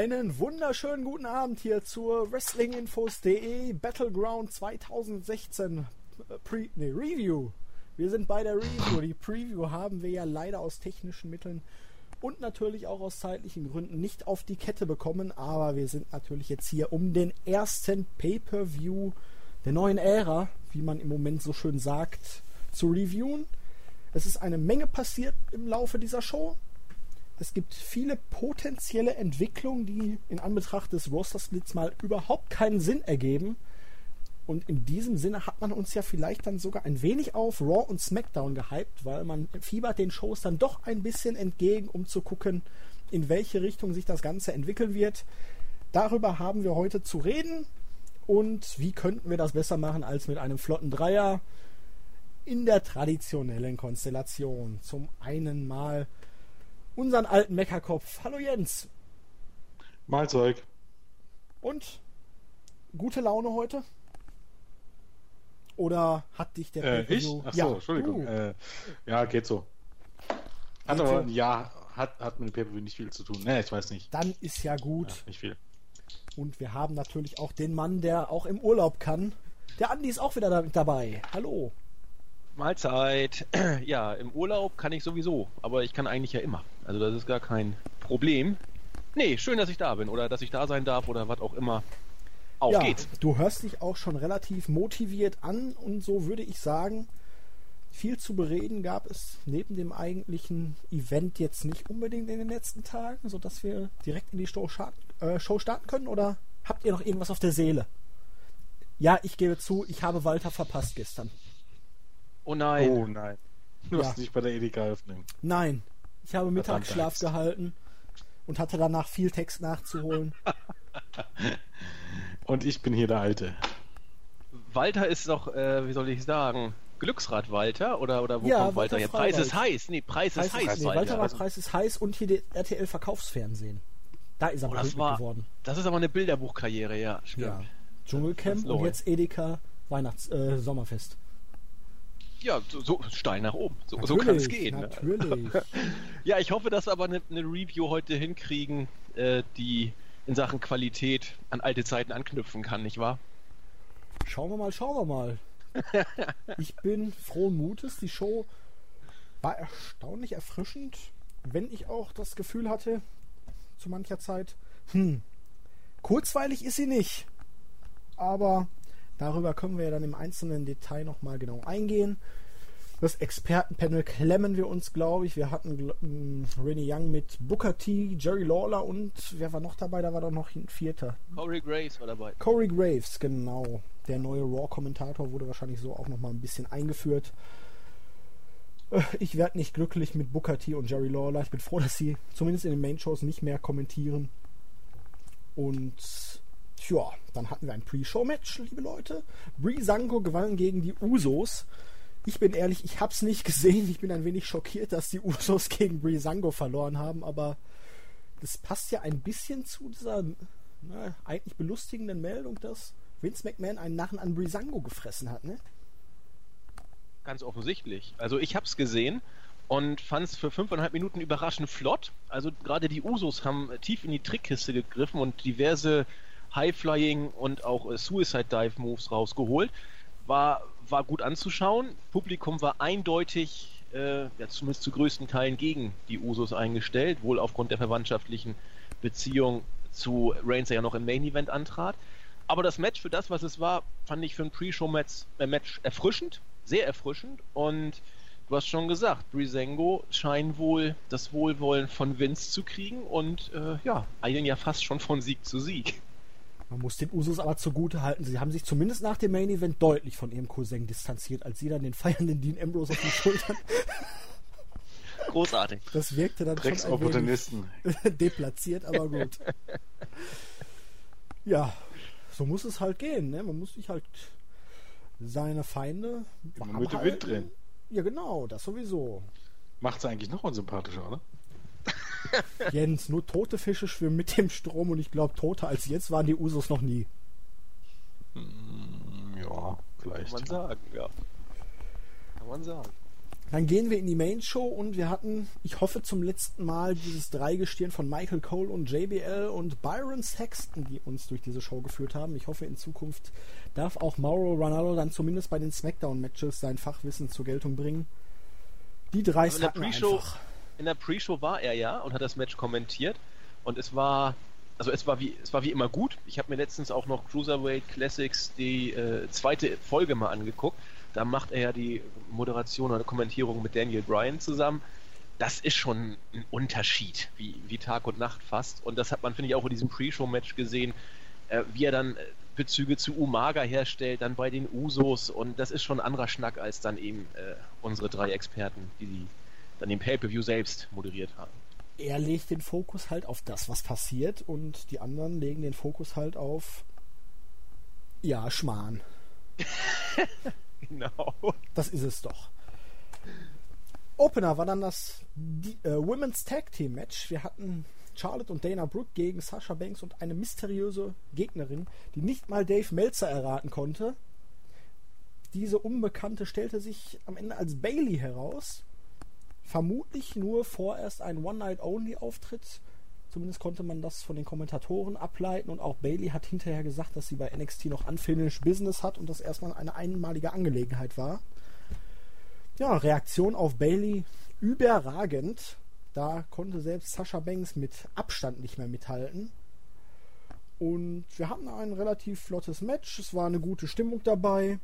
Einen wunderschönen guten Abend hier zur Wrestlinginfos.de Battleground 2016 äh, Pre nee, Review. Wir sind bei der Review. Die Preview haben wir ja leider aus technischen Mitteln und natürlich auch aus zeitlichen Gründen nicht auf die Kette bekommen, aber wir sind natürlich jetzt hier um den ersten Pay-per-View der neuen Ära, wie man im Moment so schön sagt, zu reviewen. Es ist eine Menge passiert im Laufe dieser Show. Es gibt viele potenzielle Entwicklungen, die in Anbetracht des Roster-Splits mal überhaupt keinen Sinn ergeben. Und in diesem Sinne hat man uns ja vielleicht dann sogar ein wenig auf Raw und SmackDown gehypt, weil man fiebert den Shows dann doch ein bisschen entgegen, um zu gucken, in welche Richtung sich das Ganze entwickeln wird. Darüber haben wir heute zu reden. Und wie könnten wir das besser machen als mit einem flotten Dreier in der traditionellen Konstellation? Zum einen mal unseren alten Meckerkopf. Hallo Jens. Mahlzeug. Und gute Laune heute? Oder hat dich der äh, Ich? Achso, ja. Entschuldigung. Uh. Äh, ja, geht so. Hat aber, ja, hat, hat mit dem pay nicht viel zu tun. Ne, ich weiß nicht. Dann ist ja gut. Ja, nicht viel. Und wir haben natürlich auch den Mann, der auch im Urlaub kann. Der Andi ist auch wieder da, dabei. Hallo. Mahlzeit. Ja, im Urlaub kann ich sowieso, aber ich kann eigentlich ja immer. Also das ist gar kein Problem. Nee, schön, dass ich da bin oder dass ich da sein darf oder was auch immer. Auf ja, geht's. Du hörst dich auch schon relativ motiviert an und so würde ich sagen, viel zu bereden gab es neben dem eigentlichen Event jetzt nicht unbedingt in den letzten Tagen, sodass wir direkt in die Show, äh, Show starten können oder habt ihr noch irgendwas auf der Seele? Ja, ich gebe zu, ich habe Walter verpasst gestern. Oh nein. Oh nein. Du ja. hast nicht bei der Edeka-Öffnung. Nein. Ich habe Mittagsschlaf gehalten und hatte danach viel Text nachzuholen. und ich bin hier der Alte. Walter ist doch, äh, wie soll ich sagen, Glücksrad Walter oder, oder wo ja, kommt Walter, her? Preis ist heiß. Nee, Preis, Preis ist heiß. Nee, Walter war Preis ist heiß und hier die RTL Verkaufsfernsehen. Da ist er oh, das war, geworden. Das ist aber eine Bilderbuchkarriere, ja. Stimmt. Ja. Dschungelcamp und jetzt Edeka Weihnachts äh, Sommerfest. Ja, so, so steil nach oben. So, so kann es gehen. Ne? Natürlich. Ja, ich hoffe, dass wir aber eine, eine Review heute hinkriegen, äh, die in Sachen Qualität an alte Zeiten anknüpfen kann, nicht wahr? Schauen wir mal, schauen wir mal. ich bin frohen Mutes. Die Show war erstaunlich erfrischend, wenn ich auch das Gefühl hatte, zu mancher Zeit, hm, kurzweilig ist sie nicht. Aber Darüber können wir ja dann im einzelnen Detail nochmal genau eingehen. Das Expertenpanel klemmen wir uns, glaube ich. Wir hatten ähm, Rennie Young mit Booker T, Jerry Lawler und wer war noch dabei? Da war doch noch ein Vierter. Corey Graves war dabei. Corey Graves, genau. Der neue Raw-Kommentator wurde wahrscheinlich so auch nochmal ein bisschen eingeführt. Äh, ich werde nicht glücklich mit Booker T und Jerry Lawler. Ich bin froh, dass sie zumindest in den Main-Shows nicht mehr kommentieren. Und Tja, dann hatten wir ein Pre-Show-Match, liebe Leute. Breezango gewann gegen die Usos. Ich bin ehrlich, ich hab's nicht gesehen. Ich bin ein wenig schockiert, dass die Usos gegen Breezango verloren haben, aber das passt ja ein bisschen zu dieser na, eigentlich belustigenden Meldung, dass Vince McMahon einen Narren an Breezango gefressen hat, ne? Ganz offensichtlich. Also ich hab's gesehen und fand es für fünfeinhalb Minuten überraschend flott. Also gerade die Usos haben tief in die Trickkiste gegriffen und diverse High-Flying und auch äh, Suicide-Dive-Moves rausgeholt. War, war gut anzuschauen. Publikum war eindeutig, äh, ja, zumindest zu größten Teilen gegen die Usos eingestellt, wohl aufgrund der verwandtschaftlichen Beziehung zu Reigns, der ja noch im Main-Event antrat. Aber das Match für das, was es war, fand ich für ein Pre-Show-Match äh, Match erfrischend, sehr erfrischend und du hast schon gesagt, Brisengo scheint wohl das Wohlwollen von Vince zu kriegen und äh, ja, eilen ja fast schon von Sieg zu Sieg. Man muss den Usos aber zugute halten, sie haben sich zumindest nach dem Main Event deutlich von ihrem Cousin distanziert, als sie dann den feiernden Dean Ambrose auf die Schultern. Großartig. Das wirkte dann Drecks schon ein Opportunisten. deplatziert, aber gut. ja, so muss es halt gehen. Ne? Man muss sich halt seine Feinde mit dem Wind drehen. Ja, genau, das sowieso. Macht es eigentlich noch unsympathischer, oder? Jens, nur tote Fische schwimmen mit dem Strom und ich glaube, toter als jetzt waren die Usos noch nie. Hm, ja, vielleicht. Kann man sagen, ja. Kann man sagen. Dann gehen wir in die Main Show und wir hatten, ich hoffe zum letzten Mal, dieses Dreigestirn von Michael Cole und JBL und Byron Sexton, die uns durch diese Show geführt haben. Ich hoffe, in Zukunft darf auch Mauro Ronaldo dann zumindest bei den SmackDown-Matches sein Fachwissen zur Geltung bringen. Die drei in der Pre-Show in der Pre-Show war er ja und hat das Match kommentiert und es war also es war wie es war wie immer gut. Ich habe mir letztens auch noch Cruiserweight Classics die äh, zweite Folge mal angeguckt da macht er ja die Moderation oder Kommentierung mit Daniel Bryan zusammen. Das ist schon ein Unterschied, wie, wie Tag und Nacht fast. Und das hat man, finde ich, auch in diesem Pre-Show-Match gesehen, äh, wie er dann äh, Bezüge zu Umaga herstellt, dann bei den Usos. Und das ist schon ein anderer Schnack als dann eben äh, unsere drei Experten, die, die dann den Pay-Per-View selbst moderiert haben. Er legt den Fokus halt auf das, was passiert, und die anderen legen den Fokus halt auf, ja, Schmarrn. Genau. Das ist es doch. Opener war dann das die, äh, Women's Tag Team Match. Wir hatten Charlotte und Dana Brooke gegen Sasha Banks und eine mysteriöse Gegnerin, die nicht mal Dave Meltzer erraten konnte. Diese Unbekannte stellte sich am Ende als Bailey heraus. Vermutlich nur vorerst ein One-Night-Only-Auftritt Zumindest konnte man das von den Kommentatoren ableiten und auch Bailey hat hinterher gesagt, dass sie bei NXT noch Unfinished Business hat und das erstmal eine einmalige Angelegenheit war. Ja, Reaktion auf Bailey überragend. Da konnte selbst Sasha Banks mit Abstand nicht mehr mithalten. Und wir hatten ein relativ flottes Match. Es war eine gute Stimmung dabei.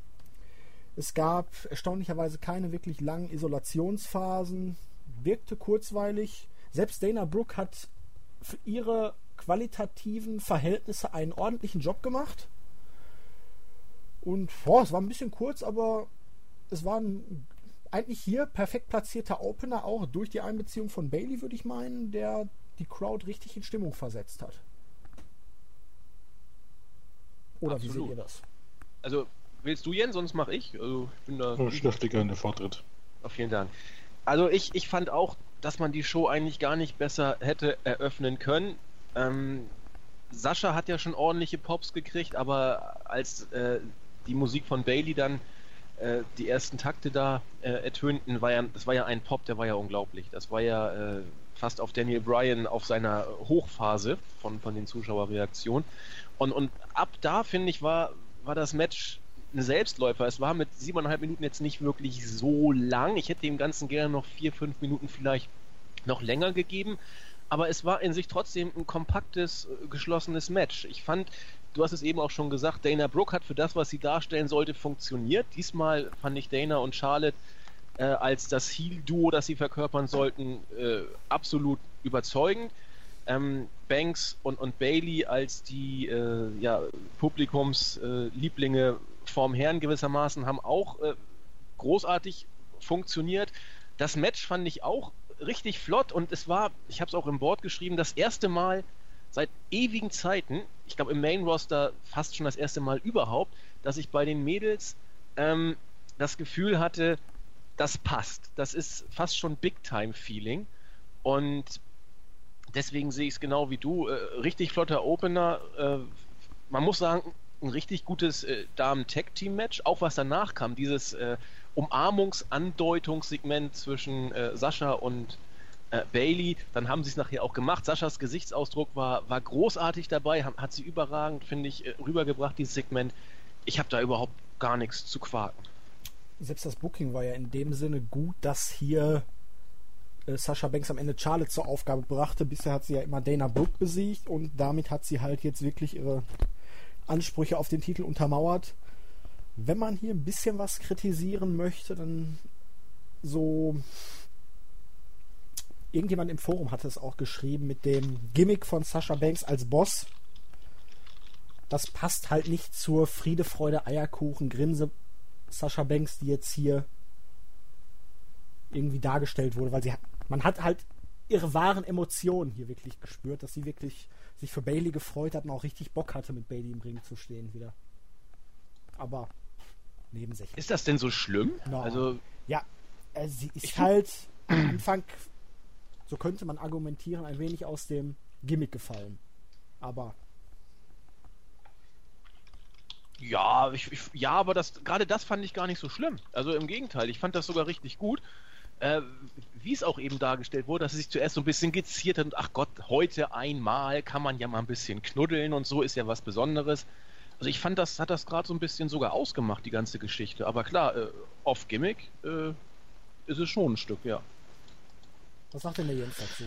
Es gab erstaunlicherweise keine wirklich langen Isolationsphasen. Wirkte kurzweilig. Selbst Dana Brooke hat für ihre qualitativen Verhältnisse einen ordentlichen Job gemacht. Und boah, es war ein bisschen kurz, aber es war ein eigentlich hier perfekt platzierter Opener, auch durch die Einbeziehung von Bailey, würde ich meinen, der die Crowd richtig in Stimmung versetzt hat. Oder Absolut. wie seht ihr das? Also, willst du Jens, sonst mache ich. Also, ich bin da. Ich dürfte gerne Vortritt. Oh, vielen Dank. Also, ich, ich fand auch dass man die Show eigentlich gar nicht besser hätte eröffnen können. Ähm, Sascha hat ja schon ordentliche Pops gekriegt, aber als äh, die Musik von Bailey dann äh, die ersten Takte da äh, ertönten, war ja, das war ja ein Pop, der war ja unglaublich. Das war ja äh, fast auf Daniel Bryan auf seiner Hochphase von, von den Zuschauerreaktionen. Und, und ab da, finde ich, war, war das Match ein Selbstläufer. Es war mit siebeneinhalb Minuten jetzt nicht wirklich so lang. Ich hätte dem Ganzen gerne noch vier, fünf Minuten vielleicht noch länger gegeben. Aber es war in sich trotzdem ein kompaktes, äh, geschlossenes Match. Ich fand, du hast es eben auch schon gesagt, Dana Brooke hat für das, was sie darstellen sollte, funktioniert. Diesmal fand ich Dana und Charlotte äh, als das Heel-Duo, das sie verkörpern sollten, äh, absolut überzeugend. Ähm, Banks und, und Bailey als die äh, ja, Publikumslieblinge vorm Herrn gewissermaßen haben auch äh, großartig funktioniert. Das Match fand ich auch richtig flott und es war, ich habe es auch im Board geschrieben, das erste Mal seit ewigen Zeiten, ich glaube im Main Roster fast schon das erste Mal überhaupt, dass ich bei den Mädels ähm, das Gefühl hatte, das passt. Das ist fast schon Big-Time-Feeling und deswegen sehe ich es genau wie du. Äh, richtig flotter Opener. Äh, man muss sagen, ein richtig gutes äh, Damen-Tag-Team-Match, auch was danach kam, dieses äh, Umarmungs-Andeutungssegment zwischen äh, Sascha und äh, Bailey, dann haben sie es nachher auch gemacht. Saschas Gesichtsausdruck war, war großartig dabei, hat, hat sie überragend, finde ich, äh, rübergebracht, dieses Segment. Ich habe da überhaupt gar nichts zu quaken. Selbst das Booking war ja in dem Sinne gut, dass hier äh, Sascha Banks am Ende Charlotte zur Aufgabe brachte. Bisher hat sie ja immer Dana Brooke besiegt und damit hat sie halt jetzt wirklich ihre Ansprüche auf den Titel untermauert. Wenn man hier ein bisschen was kritisieren möchte, dann so. Irgendjemand im Forum hatte es auch geschrieben mit dem Gimmick von Sascha Banks als Boss. Das passt halt nicht zur Friede, Freude, Eierkuchen, Grinse Sascha Banks, die jetzt hier irgendwie dargestellt wurde, weil sie hat, man hat halt ihre wahren Emotionen hier wirklich gespürt, dass sie wirklich sich für Bailey gefreut hat und auch richtig Bock hatte, mit Bailey im Ring zu stehen wieder. Aber nebensächlich. Ist das denn so schlimm? No. Also ja, äh, sie ist halt am Anfang, so könnte man argumentieren, ein wenig aus dem Gimmick gefallen. Aber ja, ich, ich, ja, aber das gerade das fand ich gar nicht so schlimm. Also im Gegenteil, ich fand das sogar richtig gut. äh, wie es auch eben dargestellt wurde, dass er sich zuerst so ein bisschen geziert hat und ach Gott, heute einmal kann man ja mal ein bisschen knuddeln und so ist ja was Besonderes. Also ich fand, das hat das gerade so ein bisschen sogar ausgemacht, die ganze Geschichte. Aber klar, äh, off-Gimmick äh, ist es schon ein Stück, ja. Was sagt denn der Jens dazu?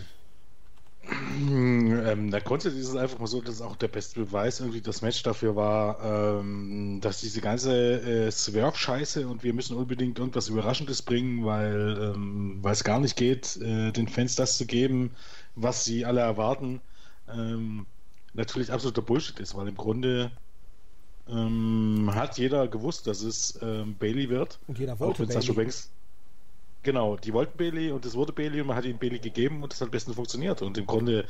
Ähm, na, grundsätzlich ist es einfach mal so, dass auch der beste Beweis irgendwie das Match dafür war, ähm, dass diese ganze äh, Swerve-Scheiße und wir müssen unbedingt irgendwas Überraschendes bringen, weil ähm, es gar nicht geht, äh, den Fans das zu geben, was sie alle erwarten, ähm, natürlich absoluter Bullshit ist, weil im Grunde ähm, hat jeder gewusst, dass es ähm, Bailey wird. Und jeder wollte Bailey. Banks, Genau, die wollten Bailey und es wurde Bailey und man hat ihnen Bailey gegeben und es hat am besten funktioniert. Und im Grunde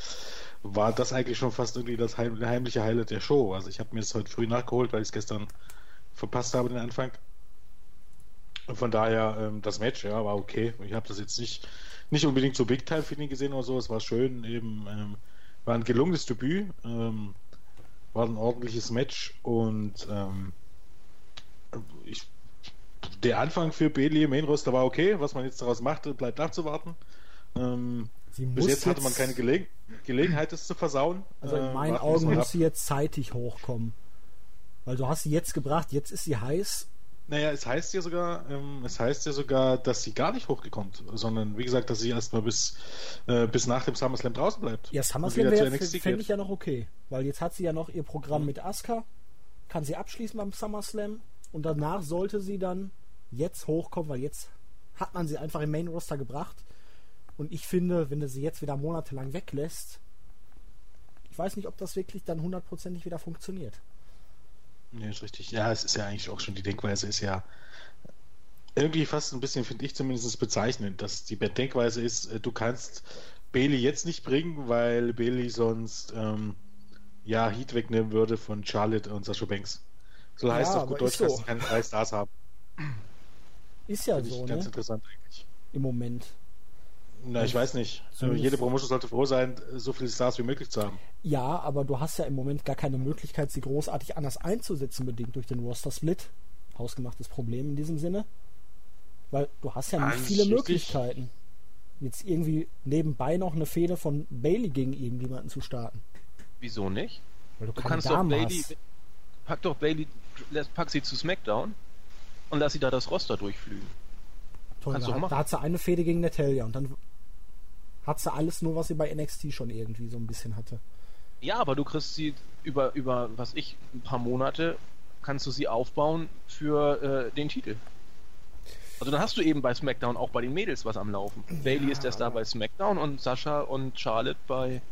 war das eigentlich schon fast irgendwie das heim, heimliche Highlight der Show. Also ich habe mir das heute früh nachgeholt, weil ich es gestern verpasst habe, den Anfang. Und von daher, ähm, das Match, ja, war okay. Ich habe das jetzt nicht, nicht unbedingt so Big Time Feeling gesehen oder so. Es war schön, eben, ähm, war ein gelungenes Debüt, ähm, war ein ordentliches Match und ähm, ich der Anfang für Bailey im Main Roster war okay. Was man jetzt daraus macht, bleibt abzuwarten. Ähm, bis jetzt hatte man keine Gelegen Gelegenheit, das zu versauen. Also in meinen äh, Augen muss sie jetzt zeitig hochkommen. Weil du hast sie jetzt gebracht, jetzt ist sie heiß. Naja, es heißt ja sogar, ähm, es heißt ja sogar, dass sie gar nicht hochgekommen, sondern wie gesagt, dass sie erstmal bis, äh, bis nach dem SummerSlam draußen bleibt. Ja, SummerSlam fände ich ja noch okay. Weil jetzt hat sie ja noch ihr Programm mhm. mit Asuka, kann sie abschließen beim SummerSlam und danach sollte sie dann jetzt hochkommen, weil jetzt hat man sie einfach im Main Roster gebracht. Und ich finde, wenn du sie jetzt wieder monatelang weglässt, ich weiß nicht, ob das wirklich dann hundertprozentig wieder funktioniert. Ja, ist richtig. Ja, es ist ja eigentlich auch schon die Denkweise, ist ja irgendwie fast ein bisschen, finde ich zumindest bezeichnend, dass die Denkweise ist, äh, du kannst Bailey jetzt nicht bringen, weil Bailey sonst ähm, ja Heat wegnehmen würde von Charlotte und Sascha Banks. So heißt ja, auf gut Deutsch, so. kannst du keine drei Stars haben. Ist ja so, ganz ne? interessant eigentlich. Im Moment. Na, ich weiß nicht. Zumindest Jede Promotion sollte froh sein, so viele Stars wie möglich zu haben. Ja, aber du hast ja im Moment gar keine Möglichkeit, sie großartig anders einzusetzen, bedingt durch den Roster-Split. Hausgemachtes Problem in diesem Sinne. Weil du hast ja nicht An viele Möglichkeiten. Jetzt irgendwie nebenbei noch eine Fehde von Bailey gegen irgendjemanden zu starten. Wieso nicht? Weil du, du kannst doch Bailey. Pack doch Bailey, pack sie zu SmackDown und lass sie da das Roster durchflügen. Toll, da, da hat sie eine Fehde gegen Natalia und dann hat sie alles nur, was sie bei NXT schon irgendwie so ein bisschen hatte. Ja, aber du kriegst sie über, über was ich, ein paar Monate, kannst du sie aufbauen für äh, den Titel. Also dann hast du eben bei SmackDown auch bei den Mädels was am Laufen. Ja. Bailey ist erst da bei SmackDown und Sascha und Charlotte bei,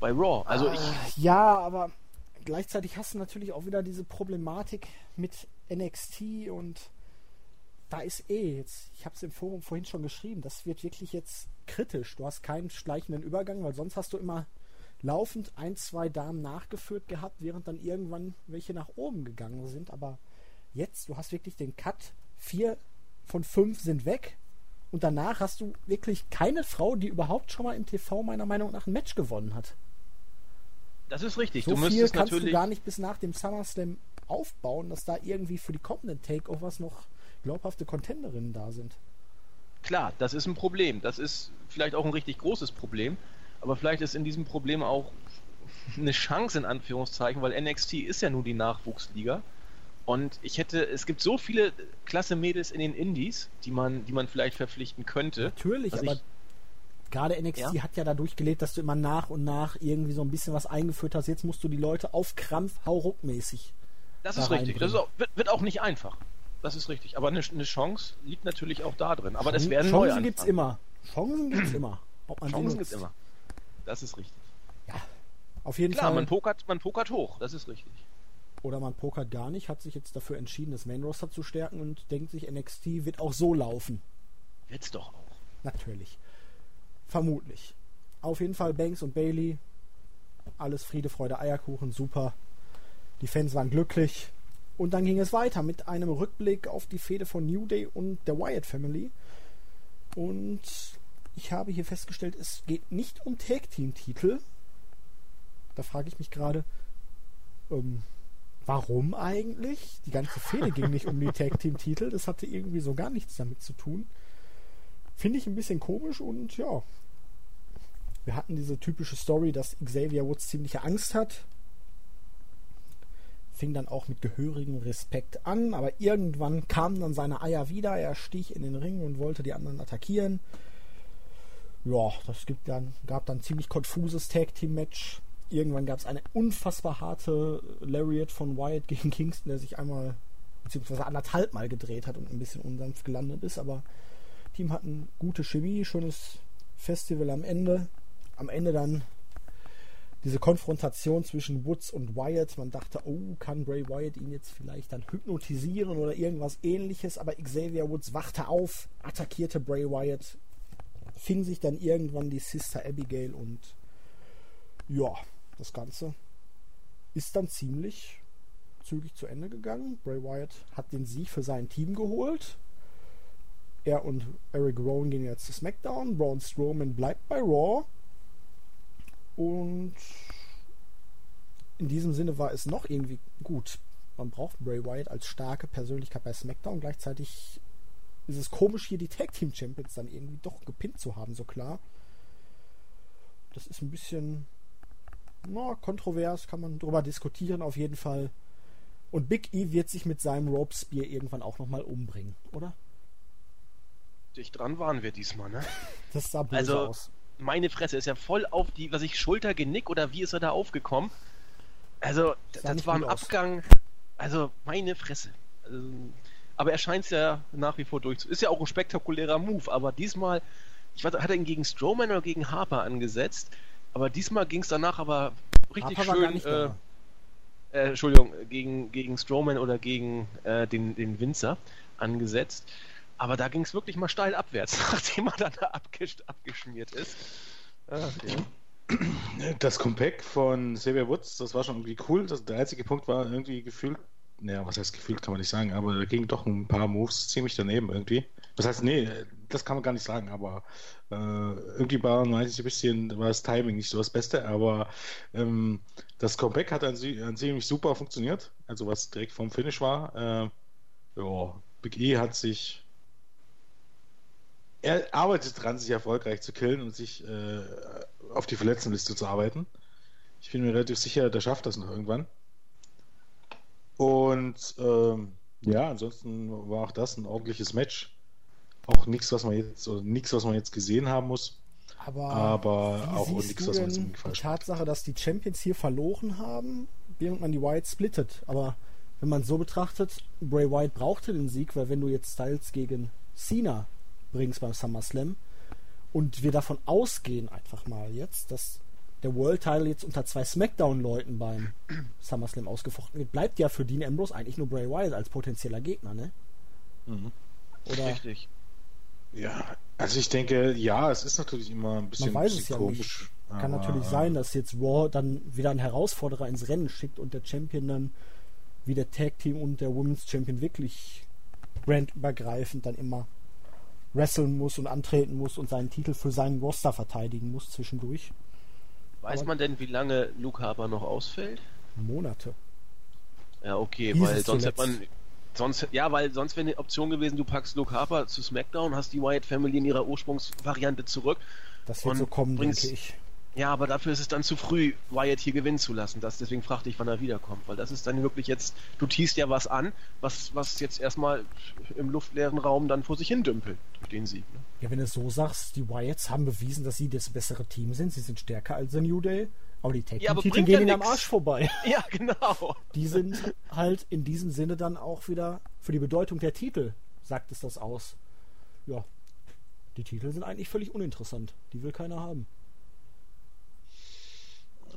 bei Raw. Also ich. Ah, ja, aber gleichzeitig hast du natürlich auch wieder diese Problematik mit NXT und da ist eh jetzt, ich habe es im Forum vorhin schon geschrieben, das wird wirklich jetzt kritisch. Du hast keinen schleichenden Übergang, weil sonst hast du immer laufend ein, zwei Damen nachgeführt gehabt, während dann irgendwann welche nach oben gegangen sind. Aber jetzt, du hast wirklich den Cut, vier von fünf sind weg und danach hast du wirklich keine Frau, die überhaupt schon mal im TV meiner Meinung nach ein Match gewonnen hat. Das ist richtig. So du viel kannst du gar nicht bis nach dem SummerSlam aufbauen, dass da irgendwie für die kommenden Takeovers noch glaubhafte Contenderinnen da sind. Klar, das ist ein Problem. Das ist vielleicht auch ein richtig großes Problem. Aber vielleicht ist in diesem Problem auch eine Chance in Anführungszeichen, weil NXT ist ja nun die Nachwuchsliga. Und ich hätte, es gibt so viele klasse Mädels in den Indies, die man, die man vielleicht verpflichten könnte. Natürlich, aber ich, Gerade NXT ja. hat ja dadurch gelebt, dass du immer nach und nach irgendwie so ein bisschen was eingeführt hast. Jetzt musst du die Leute auf Krampf hauruckmäßig. Das da ist richtig. Das ist auch, wird, wird, auch nicht einfach. Das ist richtig. Aber eine, eine, Chance liegt natürlich auch da drin. Aber das werden Chancen gibt's immer. Chancen gibt's immer. Ob man Chancen gibt's immer. Das ist richtig. Ja. Auf jeden Klar, Fall. man pokert, man pokert hoch. Das ist richtig. Oder man pokert gar nicht, hat sich jetzt dafür entschieden, das Main Roster zu stärken und denkt sich, NXT wird auch so laufen. Wird's doch auch. Natürlich. Vermutlich. Auf jeden Fall Banks und Bailey. Alles Friede, Freude, Eierkuchen, super. Die Fans waren glücklich. Und dann ging es weiter mit einem Rückblick auf die Fehde von New Day und der Wyatt Family. Und ich habe hier festgestellt, es geht nicht um Tag Team Titel. Da frage ich mich gerade, ähm, warum eigentlich? Die ganze Fehde ging nicht um die Tag Team Titel. Das hatte irgendwie so gar nichts damit zu tun. Finde ich ein bisschen komisch und ja. Wir hatten diese typische Story, dass Xavier Woods ziemliche Angst hat. Fing dann auch mit gehörigem Respekt an, aber irgendwann kamen dann seine Eier wieder. Er stieg in den Ring und wollte die anderen attackieren. Ja, das gibt dann, gab dann ziemlich konfuses Tag Team Match. Irgendwann gab es eine unfassbar harte Lariat von Wyatt gegen Kingston, der sich einmal beziehungsweise anderthalb Mal gedreht hat und ein bisschen unsanft gelandet ist, aber Team hatten gute Chemie, schönes Festival am Ende. Am Ende dann diese Konfrontation zwischen Woods und Wyatt. Man dachte, oh, kann Bray Wyatt ihn jetzt vielleicht dann hypnotisieren oder irgendwas ähnliches, aber Xavier Woods wachte auf, attackierte Bray Wyatt, fing sich dann irgendwann die Sister Abigail und ja, das Ganze ist dann ziemlich zügig zu Ende gegangen. Bray Wyatt hat den Sieg für sein Team geholt. Er und Eric Rowan gehen jetzt zu SmackDown. Braun Strowman bleibt bei Raw. Und in diesem Sinne war es noch irgendwie gut. Man braucht Bray Wyatt als starke Persönlichkeit bei SmackDown. Gleichzeitig ist es komisch, hier die Tag Team Champions dann irgendwie doch gepinnt zu haben, so klar. Das ist ein bisschen na, kontrovers, kann man drüber diskutieren auf jeden Fall. Und Big E wird sich mit seinem Rope Spear irgendwann auch nochmal umbringen, oder? Dicht dran waren wir diesmal, ne? Das sah böse Also, aus. meine Fresse ist ja voll auf die, was ich, Schultergenick oder wie ist er da aufgekommen? Also, das nicht war ein aus. Abgang. Also, meine Fresse. Also, aber er scheint es ja nach wie vor durchzu. Ist ja auch ein spektakulärer Move, aber diesmal, ich weiß, hat er ihn gegen Strowman oder gegen Harper angesetzt? Aber diesmal ging es danach aber richtig Harper schön. äh, äh, Entschuldigung, gegen, gegen Strowman oder gegen äh, den, den Winzer angesetzt. Aber da ging es wirklich mal steil abwärts, nachdem er dann da abgesch abgeschmiert ist. Ach. Das Comeback von Xavier Woods, das war schon irgendwie cool. Das, der einzige Punkt war irgendwie gefühlt, naja, was heißt gefühlt, kann man nicht sagen, aber da gingen doch ein paar Moves ziemlich daneben irgendwie. Das heißt, nee, das kann man gar nicht sagen, aber äh, irgendwie war meistens ein bisschen, war das Timing nicht so das Beste, aber ähm, das Comeback hat an, an ziemlich super funktioniert, also was direkt vom Finish war. Äh, ja, Big E hat sich er arbeitet dran, sich erfolgreich zu killen und sich äh, auf die Verletztenliste zu arbeiten. Ich bin mir relativ sicher, der schafft das noch irgendwann. Und ähm, ja, ansonsten war auch das ein ordentliches Match. Auch nichts, was man jetzt, oder nichts, was man jetzt gesehen haben muss, Aber, aber auch nichts, was man jetzt irgendwie die falsch macht. Tatsache, dass die Champions hier verloren haben, während man die Wyatt splittet? Aber wenn man es so betrachtet, Bray Wyatt brauchte den Sieg, weil wenn du jetzt Styles gegen Cena bringst beim SummerSlam und wir davon ausgehen einfach mal jetzt, dass der World Title jetzt unter zwei SmackDown-Leuten beim SummerSlam ausgefochten wird, bleibt ja für Dean Ambrose eigentlich nur Bray Wyatt als potenzieller Gegner, ne? Mhm. Oder Richtig. Ja, also ich denke, ja, es ist natürlich immer ein bisschen, Man weiß es bisschen ja komisch. Kann aber, natürlich sein, dass jetzt Raw dann wieder einen Herausforderer ins Rennen schickt und der Champion dann wie der Tag Team und der Women's Champion wirklich brandübergreifend dann immer wresteln muss und antreten muss und seinen Titel für seinen Roster verteidigen muss zwischendurch. Weiß Aber- man denn, wie lange Luke Harper noch ausfällt? Monate. Ja, okay, Hieß weil sonst zuletzt. hätte man. Sonst, ja, weil sonst wäre eine Option gewesen, du packst Luke Harper zu SmackDown, hast die Wyatt Family in ihrer Ursprungsvariante zurück. Das wird so kommen, denke ich. Ja, aber dafür ist es dann zu früh, Wyatt hier gewinnen zu lassen. Das, deswegen fragte ich, wann er wiederkommt. Weil das ist dann wirklich jetzt, du tiest ja was an, was, was jetzt erstmal im luftleeren Raum dann vor sich hin dümpelt durch den Sieg. Ne? Ja, wenn du es so sagst, die Wyatts haben bewiesen, dass sie das bessere Team sind. Sie sind stärker als der New Day. Aber die Tag Team Titel gehen ihnen am. Arsch vorbei. Ja, genau. Die sind halt in diesem Sinne dann auch wieder für die Bedeutung der Titel, sagt es das aus. Ja, die Titel sind eigentlich völlig uninteressant. Die will keiner haben.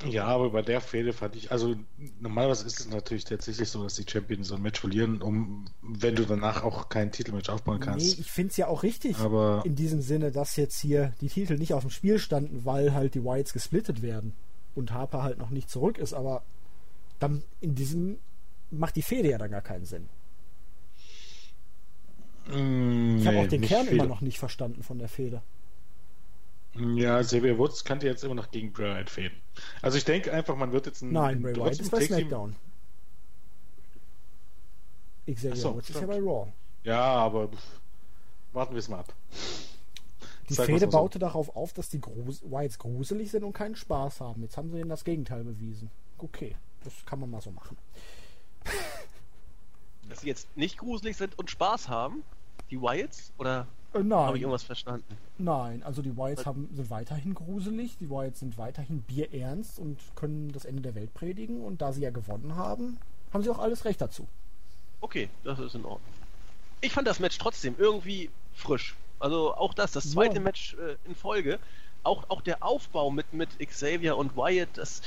Ja, aber bei der Fehde fand ich, also normalerweise ist es natürlich tatsächlich so, dass die Champions so ein Match verlieren, um wenn du danach auch kein Titelmatch aufbauen Nee, kannst. ich finde es ja auch richtig Aber in diesem Sinne, dass jetzt hier die Titel nicht auf dem Spiel standen, weil halt die Whites gesplittet werden und Harper halt noch nicht zurück ist, aber dann in diesem macht die Fehde ja dann gar keinen Sinn. Mm, Ich habe nee, auch den Kern viel. immer noch nicht verstanden von der Fehde. Ja, Xavier Woods könnte jetzt immer noch gegen Bray Wyatt fäden. Also ich denke einfach, man wird jetzt ein, Nein, ein Bray Wyatt ist bei SmackDown. Xavier so, Woods ist ja stimmt. bei Raw. Ja, aber pff, warten wir es mal ab. Die Sag Fehde mal's mal so. baute darauf auf, dass die Grus Whites gruselig sind und keinen Spaß haben. Jetzt haben sie ihnen das Gegenteil bewiesen. Okay, das kann man mal so machen. Dass sie jetzt nicht gruselig sind und Spaß haben, die Wilds? Oder Äh, habe ich nein, irgendwas verstanden? nein, also die Whites haben, sind weiterhin gruselig, die Whites sind weiterhin bierernst und können das Ende der Welt predigen. Und da sie ja gewonnen haben, haben sie auch alles Recht dazu. Okay, das ist in Ordnung. Ich fand das Match trotzdem irgendwie frisch. Also auch das, das zweite Ja. Match äh, in Folge. Auch, auch der Aufbau mit, mit Xavier und Wyatt, das,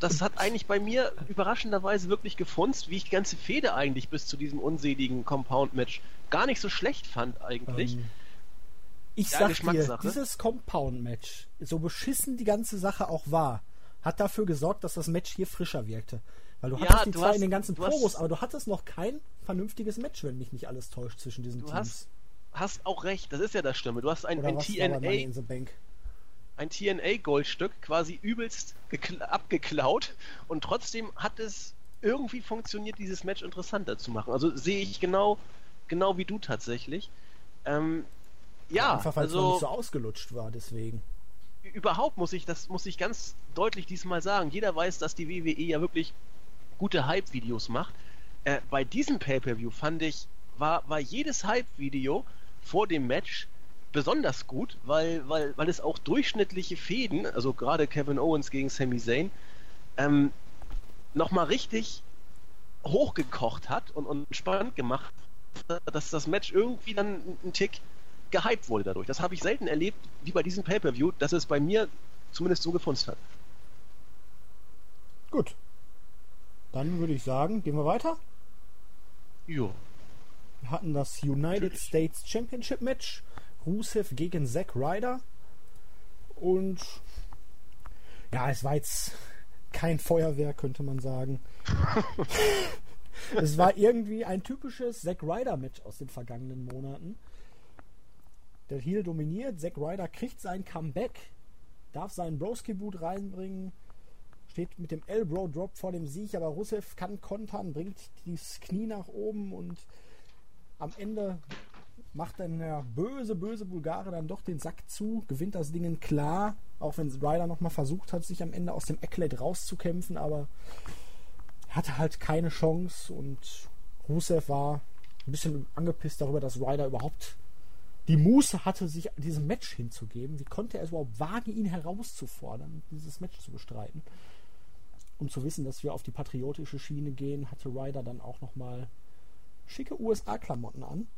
das hat eigentlich bei mir überraschenderweise wirklich gefunzt, wie ich die ganze Fehde eigentlich bis zu diesem unseligen Compound-Match gar nicht so schlecht fand eigentlich. Ähm, ich Ja, sag dir, dieses Compound-Match, so beschissen die ganze Sache auch war, hat dafür gesorgt, dass das Match hier frischer wirkte. Weil du Ja, hattest die du zwar hast- in den ganzen Promos, aber du hattest noch kein vernünftiges Match, wenn mich nicht alles täuscht zwischen diesen Du Teams. hast, hast auch recht, das ist ja das Stimme. Du hast ein, Oder ein TNA in the Bank? Ein TNA-Goldstück quasi übelst gekl- abgeklaut und trotzdem hat es irgendwie funktioniert, dieses Match interessanter zu machen. Also sehe ich genau, genau wie du tatsächlich. Ähm, ja, Einfach weil es noch also nicht so ausgelutscht war, deswegen. überhaupt muss ich das muss ich ganz deutlich diesmal sagen. Jeder weiß, dass die WWE ja wirklich gute Hype-Videos macht. Äh, bei diesem Pay-per-View fand ich war war jedes Hype-Video vor dem Match besonders gut, weil weil weil es auch durchschnittliche Fäden, also gerade Kevin Owens gegen Sami Zayn, ähm, noch mal richtig hochgekocht hat und, und spannend gemacht, dass das Match irgendwie dann einen Tick gehypt wurde dadurch. Das habe ich selten erlebt, wie bei diesem Pay-Per-View, dass es bei mir zumindest so gefunzt hat. Gut. Dann würde ich sagen, gehen wir weiter. Jo. Wir hatten das United Natürlich. States Championship Match. Rusev gegen Zack Ryder. Und ja, es war jetzt kein Feuerwerk, könnte man sagen. es war irgendwie ein typisches Zack Ryder Match aus den vergangenen Monaten. Der Heel dominiert, Zack Ryder kriegt sein Comeback, darf seinen Broski Boot reinbringen, steht mit dem Elbow Drop vor dem Sieg, aber Rusev kann kontern, bringt das Knie nach oben und am Ende macht dann der böse, böse Bulgare dann doch den Sack zu, gewinnt das Ding klar, auch wenn Ryder nochmal versucht hat, sich am Ende aus dem Accolade rauszukämpfen, aber hatte halt keine Chance und Rusev war ein bisschen angepisst darüber, dass Ryder überhaupt die Muße hatte, sich diesem Match hinzugeben. Wie konnte er es überhaupt wagen, ihn herauszufordern, dieses Match zu bestreiten? Um zu wissen, dass wir auf die patriotische Schiene gehen, hatte Ryder dann auch nochmal schicke USA-Klamotten an.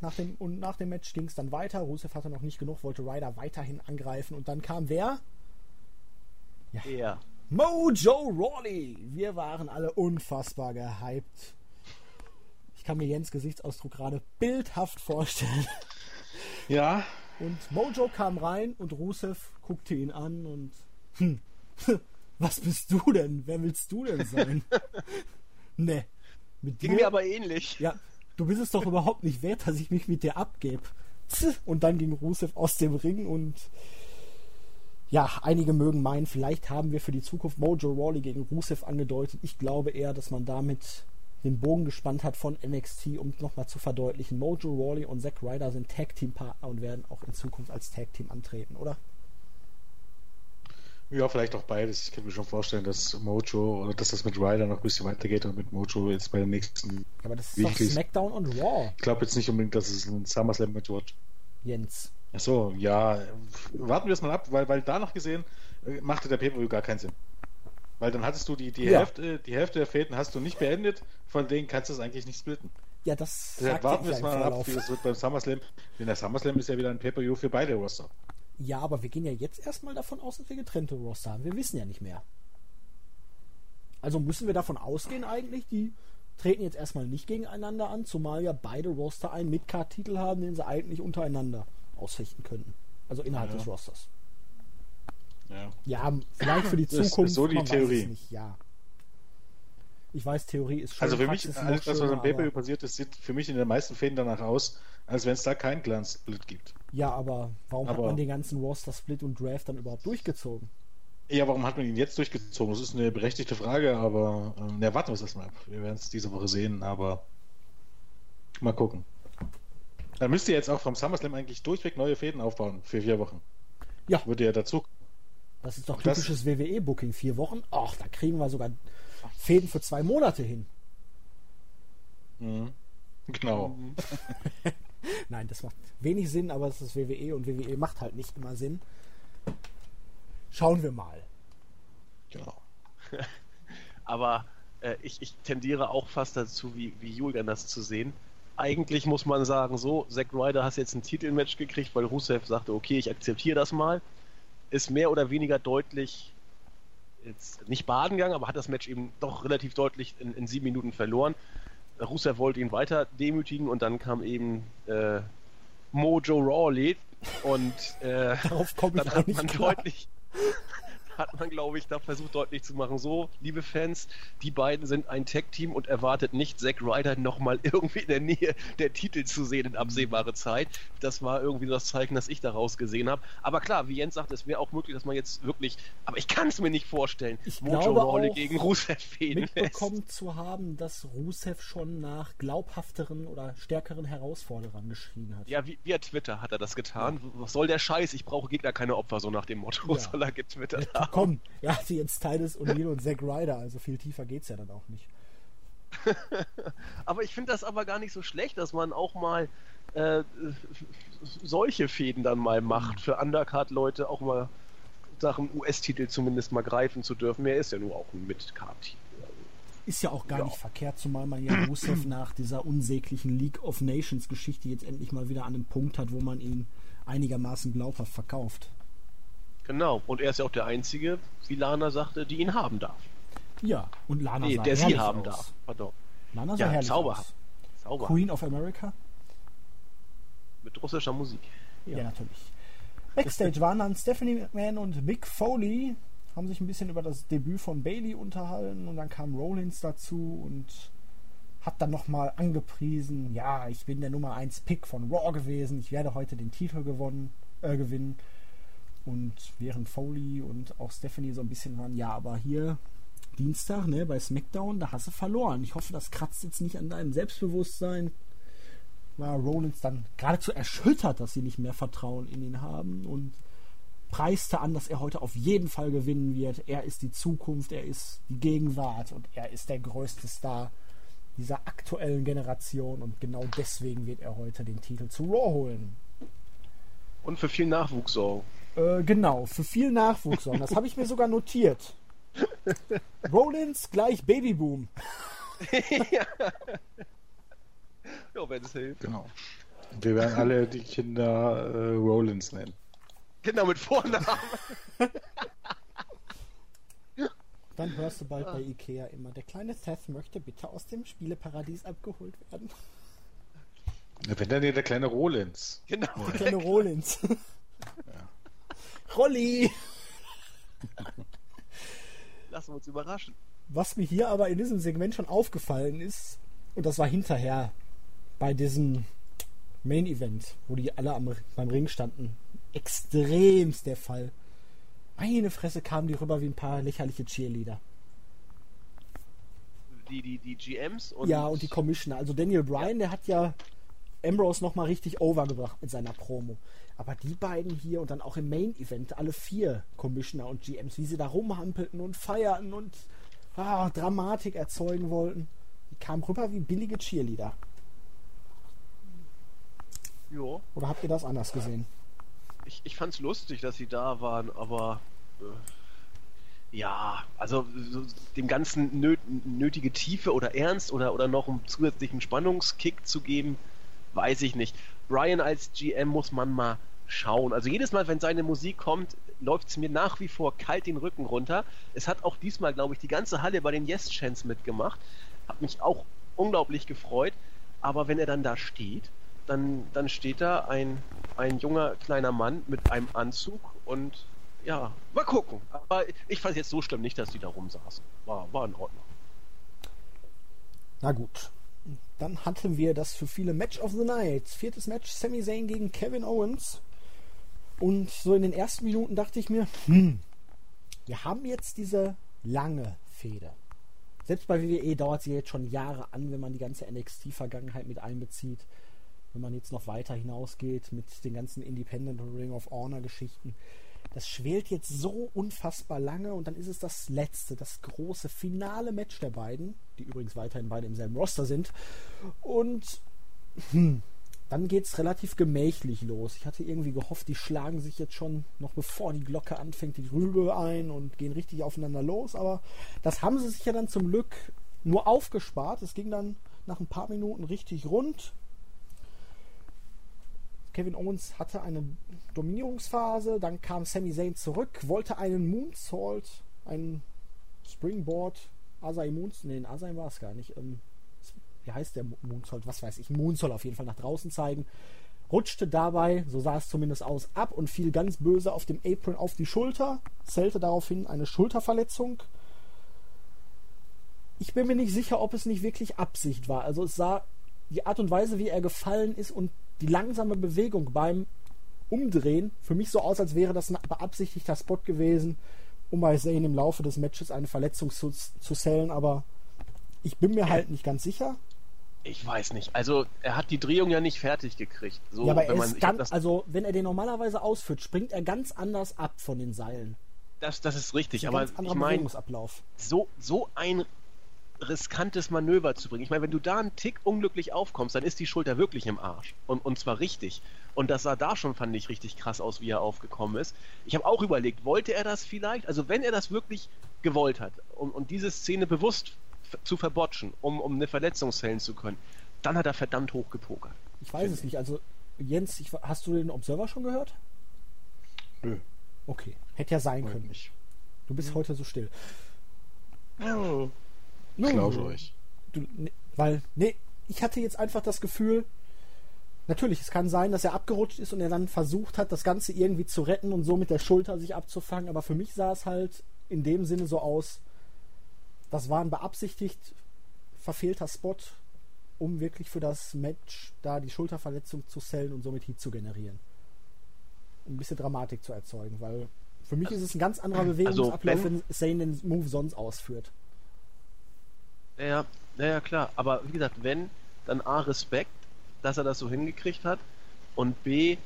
Nach dem, und nach dem Match ging es dann weiter. Rusev hatte noch nicht genug, wollte Ryder weiterhin angreifen. Und dann kam wer? Ja. Mojo Rawley. Wir waren alle unfassbar gehypt. Ich kann mir Jens Gesichtsausdruck gerade bildhaft vorstellen. Ja, Und Mojo kam rein und Rusev guckte ihn an und hm, was bist du denn? Wer willst du denn sein? ne. Mit Ging dir- mir aber ähnlich. ja, du bist es doch überhaupt nicht wert, dass ich mich mit dir abgebe. Und dann ging Rusev aus dem Ring und ja, einige mögen meinen, vielleicht haben wir für die Zukunft Mojo Rawley gegen Rusev angedeutet. Ich glaube eher, dass man damit den Bogen gespannt hat von NXT, um nochmal zu verdeutlichen. Mojo Rawley und Zack Ryder sind Tag Team Partner und werden auch in Zukunft als Tag Team antreten, oder? Ja, vielleicht auch beides. Ich kann mir schon vorstellen, dass Mojo oder dass das mit Ryder noch ein bisschen weitergeht und mit Mojo jetzt bei den nächsten. Aber das ist doch SmackDown und Raw, Ich glaube jetzt nicht unbedingt, dass es ein SummerSlam-Match wird. Jens. Achso, ja, warten wir es mal ab, weil, weil danach gesehen äh, machte der Pay-Per-View gar keinen Sinn. Weil dann hattest du die, die, Ja. Hälfte, die Hälfte der Fäden hast du nicht beendet, von denen kannst du es eigentlich nicht splitten. Ja, das Deshalb warten wir es mal ab, wie das wird beim SummerSlam. Denn der SummerSlam ist ja wieder ein Pay-Per-View für beide Roster. Ja, aber wir gehen ja jetzt erstmal davon aus, dass wir getrennte Roster haben. Wir wissen ja nicht mehr. Also müssen wir davon ausgehen eigentlich, die treten jetzt erstmal nicht gegeneinander an, zumal ja beide Roster einen Midcard-Titel haben, den sie eigentlich untereinander ausfechten könnten. Also innerhalb Ja. des Rosters. Ja. Ja, vielleicht für die Das ist Zukunft. so die Theorie. Nicht, ja. Ich weiß, Theorie ist schön. Also für mich, Praxis noch alles was schöner, am Pay-Per-View aber- passiert ist, sieht für mich in den meisten Fäden danach aus, als wenn es da keinen Glanzsplit gibt. Ja, aber warum hat Aber- man den ganzen Roster-Split und Draft dann überhaupt durchgezogen? Ja, warum hat man ihn jetzt durchgezogen? Das ist eine berechtigte Frage, aber ähm, warten wir es erstmal ab. Wir werden es diese Woche sehen, aber mal gucken. Dann müsst ihr jetzt auch vom SummerSlam eigentlich durchweg neue Fäden aufbauen für vier Wochen. Ja. Würde ja dazu. Das ist doch typisches WWE-Booking. Vier Wochen. Ach, da kriegen wir sogar Fäden für zwei Monate hin. Mhm. Genau. Nein, das macht wenig Sinn, aber es ist WWE und WWE macht halt nicht immer Sinn. Schauen wir mal. Genau. Aber äh, ich, ich tendiere auch fast dazu, wie, wie Julian das zu sehen. Eigentlich muss man sagen, so, Zack Ryder hast jetzt ein Titelmatch gekriegt, weil Rusev sagte, okay, ich akzeptiere das mal. Ist mehr oder weniger deutlich, jetzt nicht baden gegangen, aber hat das Match eben doch relativ deutlich in, in sieben Minuten verloren. Rusev wollte ihn weiter demütigen und dann kam eben äh, Mojo Rawley und äh, dann hat man klar. deutlich, hat man, glaube ich, da versucht deutlich zu machen, so, liebe Fans, die beiden sind ein Tag-Team und erwartet nicht Zack Ryder nochmal irgendwie in der Nähe der Titel zu sehen in absehbare Zeit. Das war irgendwie das Zeichen, das ich daraus gesehen habe. Aber klar, wie Jens sagt, es wäre auch möglich, dass man jetzt wirklich, aber ich kann es mir nicht vorstellen, Ich Mojo auch, gegen Rusev fehlen lässt. mitbekommen zu haben, dass Rusev schon nach glaubhafteren oder stärkeren Herausforderern geschrien hat. Ja, via Twitter hat er das getan. Was soll der Scheiß? Ich brauche Gegner keine Opfer, so nach dem Motto. Ja. Soll er getwittert Ja, komm, hatte jetzt Titus O'Neill und Zack Ryder, also viel tiefer geht's ja dann auch nicht. Aber ich finde das aber gar nicht so schlecht, dass man auch mal äh, solche Fäden dann mal macht, für Undercard-Leute auch mal Sachen US-Titel zumindest mal greifen zu dürfen. Er ist ja nur auch ein Mid-Card-Titel. Ist ja auch gar Ja. nicht verkehrt, zumal man ja Rusev nach dieser unsäglichen League of Nations Geschichte jetzt endlich mal wieder an einem Punkt hat, wo man ihn einigermaßen glaubhaft verkauft. Genau, und er ist ja auch der Einzige, wie Lana sagte, die ihn haben darf. Ja, und Lana Nee, sah der sie haben aus. darf. Pardon. Lana sah Ja, herrlich zauberhaft. aus. Sauber. Queen of America? Mit russischer Musik. Ja, natürlich. Backstage waren dann Stephanie McMahon und Mick Foley, haben sich ein bisschen über das Debüt von Bailey unterhalten und dann kam Rollins dazu und hat dann nochmal angepriesen, ja, ich bin der Nummer 1 Pick von Raw gewesen, ich werde heute den Titel gewonnen, äh, gewinnen. Und während Foley und auch Stephanie so ein bisschen waren, ja, aber hier Dienstag, ne, bei SmackDown, da hast du verloren. Ich hoffe, das kratzt jetzt nicht an deinem Selbstbewusstsein war Rollins dann geradezu erschüttert, dass sie nicht mehr Vertrauen in ihn haben und preiste an, dass er heute auf jeden Fall gewinnen wird. Er ist die Zukunft, er ist die Gegenwart und er ist der größte Star dieser aktuellen Generation und genau deswegen wird er heute den Titel zu Raw holen. Und für viel Nachwuchs sorgen. Äh, genau, für viel Nachwuchs. Das habe ich mir sogar notiert. Rollins gleich Babyboom. Ja, wenn es hilft. Genau. Wir werden alle die Kinder äh, Rollins nennen. Genau, mit Vornamen. Dann hörst du bald bei Ikea immer, der kleine Seth möchte bitte aus dem Spieleparadies abgeholt werden. Wenn dann der kleine Rollins. Genau. Der kleine Rollins. Rolli! Lassen wir uns überraschen. Was mir hier aber in diesem Segment schon aufgefallen ist, und das war hinterher bei diesem Main Event, wo die alle am, beim Ring standen, extremst der Fall. Meine Fresse kamen die rüber wie ein paar lächerliche Cheerleader. Die, die, die GMs und. ja, und die Commissioner. Also Daniel Bryan, der hat ja Ambrose nochmal richtig overgebracht mit seiner Promo. Aber die beiden hier und dann auch im Main Event, alle vier Commissioner und GMs, wie sie da rumhampelten und feierten und ah, Dramatik erzeugen wollten, die kamen rüber wie billige Cheerleader. Ja. Oder habt ihr das anders gesehen? Ich, ich fand's lustig, dass sie da waren, aber. Äh, ja, also so, dem Ganzen nöt, nötige Tiefe oder Ernst oder, oder noch einen zusätzlichen Spannungskick zu geben, weiß ich nicht. Brian als GM muss man mal schauen. Also jedes Mal, wenn seine Musik kommt, läuft es mir nach wie vor kalt den Rücken runter. Es hat auch diesmal, glaube ich, die ganze Halle bei den Yes Chants mitgemacht. Hat mich auch unglaublich gefreut. Aber wenn er dann da steht, dann, dann steht da ein, ein junger kleiner Mann mit einem Anzug und ja, mal gucken. Aber ich fand es jetzt so schlimm nicht, dass die da rumsaßen. War, war in Ordnung. Na gut. Dann hatten wir das für viele Match of the Night. Viertes Match, Sami Zayn gegen Kevin Owens. Und so in den ersten Minuten dachte ich mir, hm, wir haben jetzt diese lange Fehde. Selbst bei WWE dauert sie jetzt schon Jahre an, wenn man die ganze NXT-Vergangenheit mit einbezieht. wenn man jetzt noch weiter hinausgeht mit den ganzen Independent und Ring of Honor Geschichten. Das schwelt jetzt so unfassbar lange und dann ist es das letzte, das große finale Match der beiden, die übrigens weiterhin beide im selben Roster sind. Und hm, dann geht es relativ gemächlich los. Ich hatte irgendwie gehofft, die schlagen sich jetzt schon noch bevor die Glocke anfängt, die Rübe ein und gehen richtig aufeinander los. Aber das haben sie sich ja dann zum Glück nur aufgespart. Es ging dann nach ein paar Minuten richtig rund. Kevin Owens hatte eine Dominierungsphase, dann kam Sami Zayn zurück, wollte einen Moonsault, einen Springboard, Asai Moonsault, nee, Asai war es gar nicht, ähm, wie heißt der Moonsault, was weiß ich, Moonsault auf jeden Fall nach draußen zeigen, rutschte dabei, so sah es zumindest aus, ab und fiel ganz böse auf dem Apron auf die Schulter, zählte daraufhin eine Schulterverletzung. Ich bin mir nicht sicher, ob es nicht wirklich Absicht war. Also es sah die Art und Weise, wie er gefallen ist und die langsame Bewegung beim Umdrehen für mich so aus, als wäre das ein beabsichtigter Spot gewesen, um bei Zane im Laufe des Matches eine Verletzung zu, zu zählen, aber ich bin mir halt nicht ganz sicher. Ich weiß nicht. Also er hat die Drehung ja nicht fertig gekriegt. So, ja, aber wenn man, ganz, also wenn er den normalerweise ausführt, springt er ganz anders ab von den Seilen. Das, das ist richtig, das ist aber ich meine, so, so ein riskantes Manöver zu bringen. Ich meine, wenn du da einen Tick unglücklich aufkommst, dann ist die Schulter wirklich im Arsch. Und, und zwar richtig. Und das sah da schon, fand ich, richtig krass aus, wie er aufgekommen ist. Ich habe auch überlegt, wollte er das vielleicht? Also wenn er das wirklich gewollt hat und, und diese Szene bewusst zu verbotschen, um, um eine Verletzung zählen zu können, dann hat er verdammt hoch gepokert. Ich weiß es nicht. Also Jens, ich, hast du den Observer schon gehört? Nö. Okay, hätte ja sein können. Nicht. Du bist hm. heute so still. Oh. Ich glaube euch. Du, ne, weil, nee, ich hatte jetzt einfach das Gefühl, natürlich, es kann sein, dass er abgerutscht ist und er dann versucht hat, das Ganze irgendwie zu retten und so mit der Schulter sich abzufangen, aber für mich sah es halt in dem Sinne so aus, das war ein beabsichtigt verfehlter Spot, um wirklich für das Match da die Schulterverletzung zu sellen und somit Heat zu generieren. Um ein bisschen Dramatik zu erzeugen, weil für mich ist es ein ganz anderer also, Bewegungsablauf, also, wenn, wenn Zane den Move sonst ausführt. Ja, ja, klar. Aber wie gesagt, wenn, dann A, Respekt, dass er das so hingekriegt hat. Und B,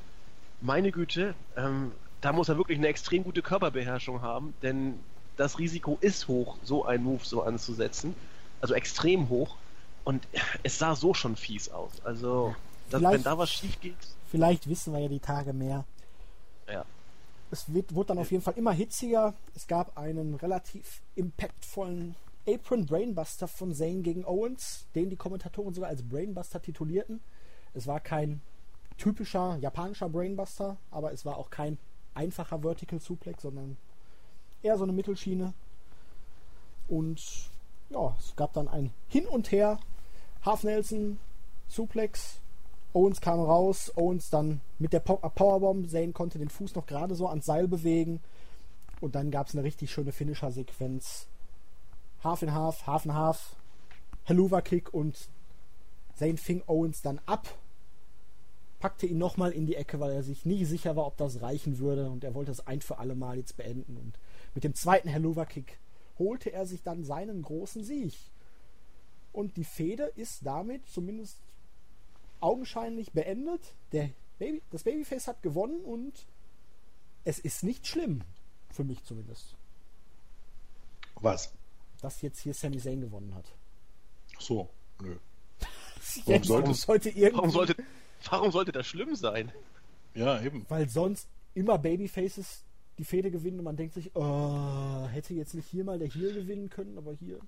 meine Güte, ähm, da muss er wirklich eine extrem gute Körperbeherrschung haben, denn das Risiko ist hoch, so einen Move so anzusetzen. Also extrem hoch. Und es sah so schon fies aus. Also, dass, wenn da was schief geht. Vielleicht wissen wir ja die Tage mehr. Ja. Es wird, wurde dann auf jeden Fall immer hitziger. Es gab einen relativ impactvollen Apron Brainbuster von Zane gegen Owens, den die Kommentatoren sogar als Brainbuster titulierten. Es war kein typischer japanischer Brainbuster, aber es war auch kein einfacher Vertical Suplex, sondern eher so eine Mittelschiene. Und ja, es gab dann ein Hin und Her. Half Nelson, Suplex. Owens kam raus. Owens dann mit der Powerbomb. Zane konnte den Fuß noch gerade so ans Seil bewegen. Und dann gab es eine richtig schöne Finisher-Sequenz Half in Half, Half in Half, Helluva Kick und Zane fing Owens dann ab, packte ihn nochmal in die Ecke, weil er sich nie sicher war, ob das reichen würde und er wollte es ein für alle Mal jetzt beenden und mit dem zweiten Helluva Kick holte er sich dann seinen großen Sieg. Und die Fehde ist damit zumindest augenscheinlich beendet. Der Baby, das Babyface hat gewonnen und es ist nicht schlimm. Für mich zumindest. Was? Dass jetzt hier Sami Zayn gewonnen hat. so, nö. Warum sollte, sollte warum, sollte, warum sollte das schlimm sein? Ja, eben. Weil sonst immer Babyfaces die Fehde gewinnen und man denkt sich, oh, hätte jetzt nicht hier mal der hier gewinnen können, aber hier.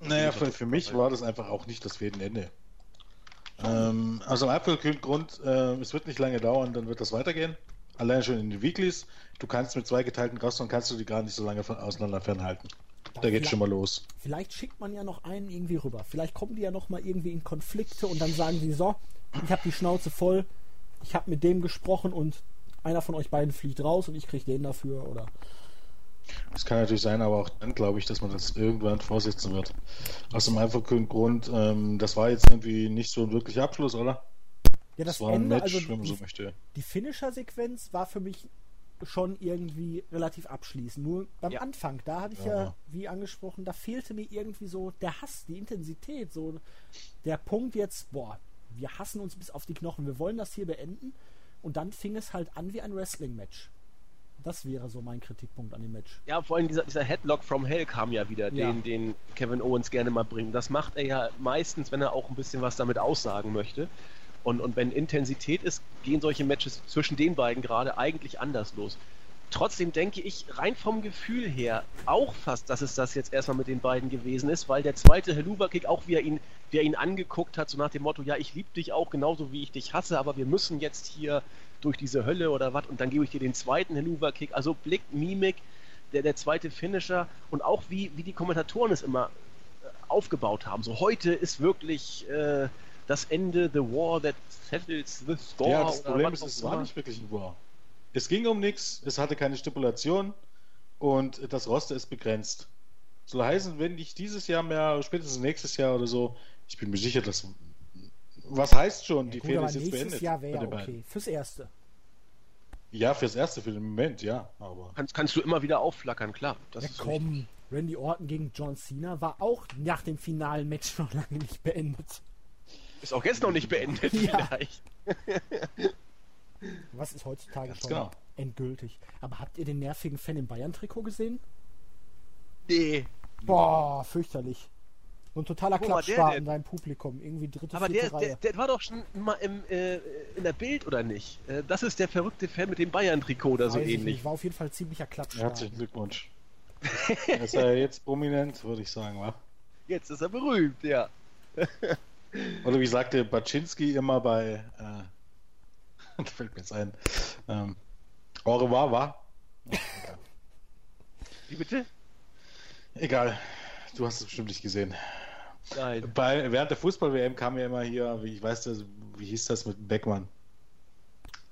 Naja, für, für mich war das einfach auch nicht das Fädenende. Ähm, also im Abgrund, äh, es wird nicht lange dauern, dann wird das weitergehen. Allein schon in den Weeklies. Du kannst mit zwei geteilten Rostern kannst du die gar nicht so lange von auseinander fernhalten. Da, da geht schon mal los. Vielleicht schickt man ja noch einen irgendwie rüber. Vielleicht kommen die ja noch mal irgendwie in Konflikte und dann sagen sie so, ich habe die Schnauze voll, ich habe mit dem gesprochen und einer von euch beiden fliegt raus und ich kriege den dafür oder. Das kann natürlich sein, aber auch dann glaube ich, dass man das irgendwann vorsetzen wird. Aus dem einfachen Grund, ähm, das war jetzt irgendwie nicht so ein wirklicher Abschluss, oder? Ja, das, das war Ende, ein Match, also wenn man so möchte. Die Finisher-Sequenz war für mich schon irgendwie relativ abschließen. Nur beim ja. Anfang, da hatte ich ja. ja. wie angesprochen, da fehlte mir irgendwie so der Hass, die Intensität, so der Punkt jetzt, boah, wir hassen uns bis auf die Knochen, wir wollen das hier beenden. Und dann fing es halt an wie ein Wrestling-Match. Das wäre so mein Kritikpunkt an dem Match. Ja, vor allem dieser, dieser Headlock from Hell kam ja wieder, Ja. Den, den Kevin Owens gerne mal bringt. Das macht er ja meistens, wenn er auch ein bisschen was damit aussagen möchte. Und, und wenn Intensität ist, gehen solche Matches zwischen den beiden gerade eigentlich anders los. Trotzdem denke ich rein vom Gefühl her auch fast, dass es das jetzt erstmal mit den beiden gewesen ist, weil der zweite Helluva-Kick, auch wie er ihn, wie er ihn angeguckt hat, so nach dem Motto, ja, ich liebe dich auch genauso wie ich dich hasse, aber wir müssen jetzt hier durch diese Hölle oder was und dann gebe ich dir den zweiten Helluva-Kick. Also Blick, Mimik, der, der zweite Finisher und auch wie, wie die Kommentatoren es immer äh, aufgebaut haben. So heute ist wirklich äh, das Ende, the war that settles the score. Ja, das Problem ist, es war nicht wirklich ein War. Es ging um nichts, es hatte keine Stipulation und das Roster ist begrenzt. Soll heißen, wenn nicht dieses Jahr mehr, spätestens nächstes Jahr oder so, ich bin mir sicher, dass. Was heißt schon, die Gut, Fehde aber ist jetzt nächstes beendet? Jahr wäre okay. beiden. Fürs Erste. Ja, fürs Erste, für den Moment, ja. Aber Kannst, kannst du immer wieder aufflackern, klar. Das Ja, ist komm. richtig. Randy Orton gegen John Cena war auch nach dem finalen Match noch lange nicht beendet. Ist auch jetzt noch nicht beendet, Ja. vielleicht. Was ist heutzutage Ganz schon genau. endgültig. Aber habt ihr den nervigen Fan im Bayern-Trikot gesehen? Nee. Boah, fürchterlich. So ein totaler Wo war Klappstar denn? in deinem Publikum. Irgendwie dritte, Aber der, Reihe. der, der war doch schon mal im, äh, in der Bild, oder nicht? Äh, das ist der verrückte Fan mit dem Bayern-Trikot oder so Weiß ich ähnlich. nicht, War auf jeden Fall ziemlicher Klappstar. herzlichen Glückwunsch. er ist ja jetzt prominent, würde ich sagen, wa? Jetzt ist er berühmt, ja. Oder wie sagte Baczynski immer bei. Äh, da fällt mir jetzt ein. Ähm, au revoir, wa? Wie bitte? Egal, du hast es bestimmt nicht gesehen. Nein. Bei, während der Fußball-WM kam ja immer hier, wie ich weiß das, wie hieß das mit Beckmann?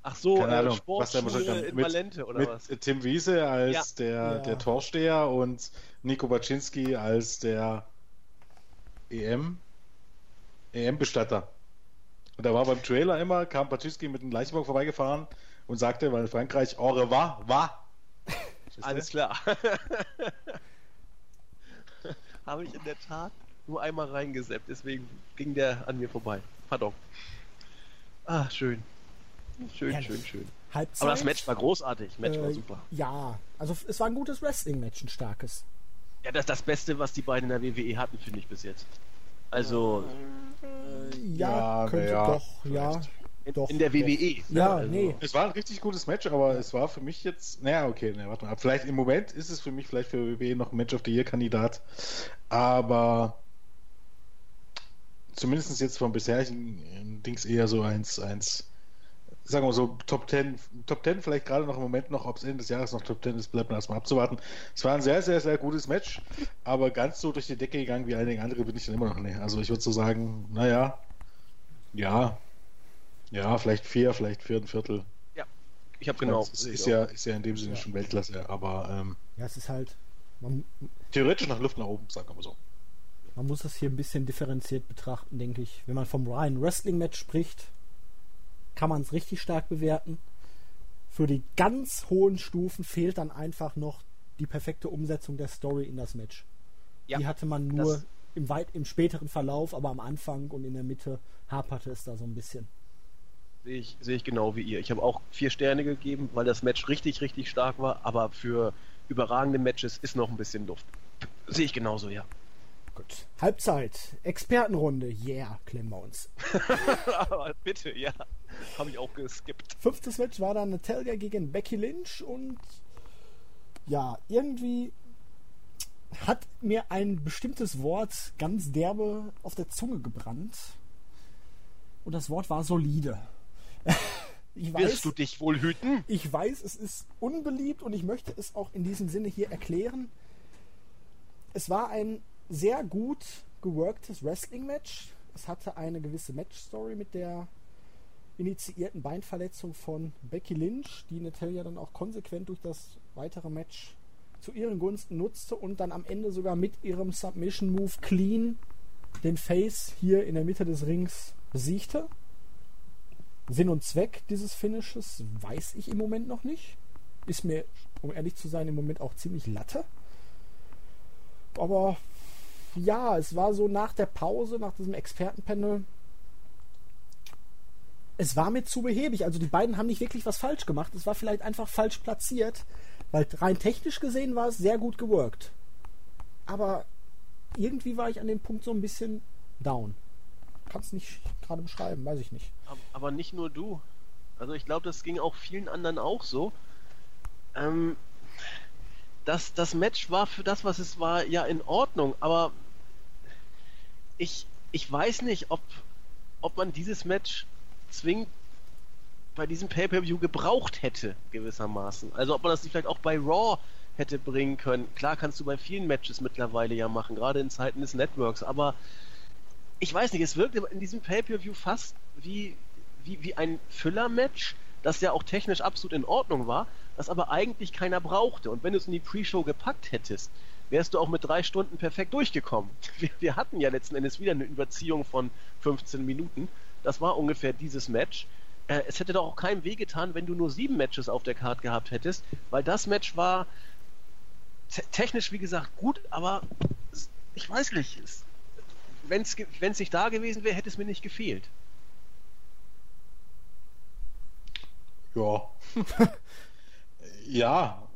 Ach so, Keine äh, Ahnung, was der in mit- Valente, oder mit was? Tim Wiese als Ja. Der, Ja. der Torsteher und Nico Baczynski als der EM EM-Bestatter. Und da war beim Trailer immer, kam Baczynski mit einem Leichenwagen vorbeigefahren und sagte, weil in Frankreich au revoir, war. Alles klar. Habe ich in der Tat nur einmal reingeseppt, deswegen ging der an mir vorbei. Pardon. Ah, schön. Schön, Ehrlich. schön, schön. Halbzeit. Aber das Match war großartig. Match war äh, super. Ja, also es war ein gutes Wrestling-Match, ein starkes. Ja, das ist das Beste, was die beiden in der WWE hatten, finde ich bis jetzt. Also Ja, Ja, könnte ja, doch, ja. vielleicht. in, Doch, in der doch. WWE. Ja, also, nee. Es war ein richtig gutes Match, aber es war für mich jetzt, naja, okay, ne, warte mal. Vielleicht im Moment ist es für mich vielleicht für WWE noch ein Match of the Year Kandidat, aber zumindest jetzt vom bisherigen äh, Dings eher so eins, eins, sagen wir mal so Top 10, Top 10 vielleicht gerade noch im Moment noch, ob es Ende des Jahres noch Top 10 ist, bleibt man erstmal abzuwarten. Es war ein sehr, sehr, sehr gutes Match, aber ganz so durch die Decke gegangen wie einige andere bin ich dann immer noch nicht. Also ich würde so sagen, naja, ja, ja, vielleicht vier, vielleicht vier, ein Viertel. Ich habe genau. Das ist, ja, ist ja in dem Sinne Ja. schon Weltklasse, aber ähm, Ja, es ist halt, man, theoretisch nach Luft nach oben, sagen wir mal so. man muss das hier ein bisschen differenziert betrachten, denke ich. Wenn man vom reinen Wrestling-Match spricht, kann man es richtig stark bewerten. Für die ganz hohen Stufen fehlt dann einfach noch die perfekte Umsetzung der Story in das Match. Ja, die hatte man nur im, weit, im späteren Verlauf, aber am Anfang und in der Mitte haperte es da so ein bisschen. Sehe ich, sehe ich genau wie ihr. Ich habe auch vier Sterne gegeben, weil das Match richtig, richtig stark war, aber für überragende Matches ist noch ein bisschen Luft. Sehe ich genauso, ja. Gut. Halbzeit, Expertenrunde, yeah, klemmen wir uns. aber bitte, ja. Habe ich auch geskippt. Fünftes Match war dann Natalia gegen Becky Lynch und ja, irgendwie hat mir ein bestimmtes Wort ganz derbe auf der Zunge gebrannt. Und das Wort war solide. Ich weiß, Wirst du dich wohl hüten? ich weiß, es ist unbeliebt und ich möchte es auch in diesem Sinne hier erklären. Es war ein sehr gut geworktes Wrestling-Match. Es hatte eine gewisse Match-Story mit der initiierten Beinverletzung von Becky Lynch, die Natalia dann auch konsequent durch das weitere Match zu ihren Gunsten nutzte und dann am Ende sogar mit ihrem Submission-Move clean den Face hier in der Mitte des Rings besiegte. Sinn und Zweck dieses Finishes weiß ich im Moment noch nicht. Ist mir, um ehrlich zu sein, im Moment auch ziemlich latte. Aber ja, es war so nach der Pause, nach diesem Expertenpanel, es war mir zu behäbig. Also die beiden haben nicht wirklich was falsch gemacht. Es war vielleicht einfach falsch platziert, weil rein technisch gesehen war es sehr gut geworkt. Aber irgendwie war ich an dem Punkt so ein bisschen down. Kann es nicht gerade beschreiben, weiß ich nicht. Aber nicht nur du. Also ich glaube, das ging auch vielen anderen auch so. Ähm, das, das Match war für das, was es war, ja in Ordnung, aber ich, ich weiß nicht, ob, ob man dieses Match zwingend bei diesem Pay-Per-View gebraucht hätte, gewissermaßen. Also ob man das nicht vielleicht auch bei Raw hätte bringen können. Klar kannst du bei vielen Matches mittlerweile ja machen, gerade in Zeiten des Networks, aber ich weiß nicht, es wirkt in diesem Pay-Per-View fast wie, wie, wie ein Füller-Match, das ja auch technisch absolut in Ordnung war, das aber eigentlich keiner brauchte. Und wenn du es in die Pre-Show gepackt hättest, wärst du auch mit drei Stunden perfekt durchgekommen. Wir, wir, hatten ja letzten Endes wieder eine Überziehung von 15 Minuten. Das war ungefähr dieses Match. Äh, es hätte doch auch keinem wehgetan, wenn du nur sieben Matches auf der Karte gehabt hättest, weil das Match war technisch, wie gesagt, gut, aber ich weiß nicht. Wenn es nicht da gewesen wäre, hätte es mir nicht gefehlt. Ja. ja.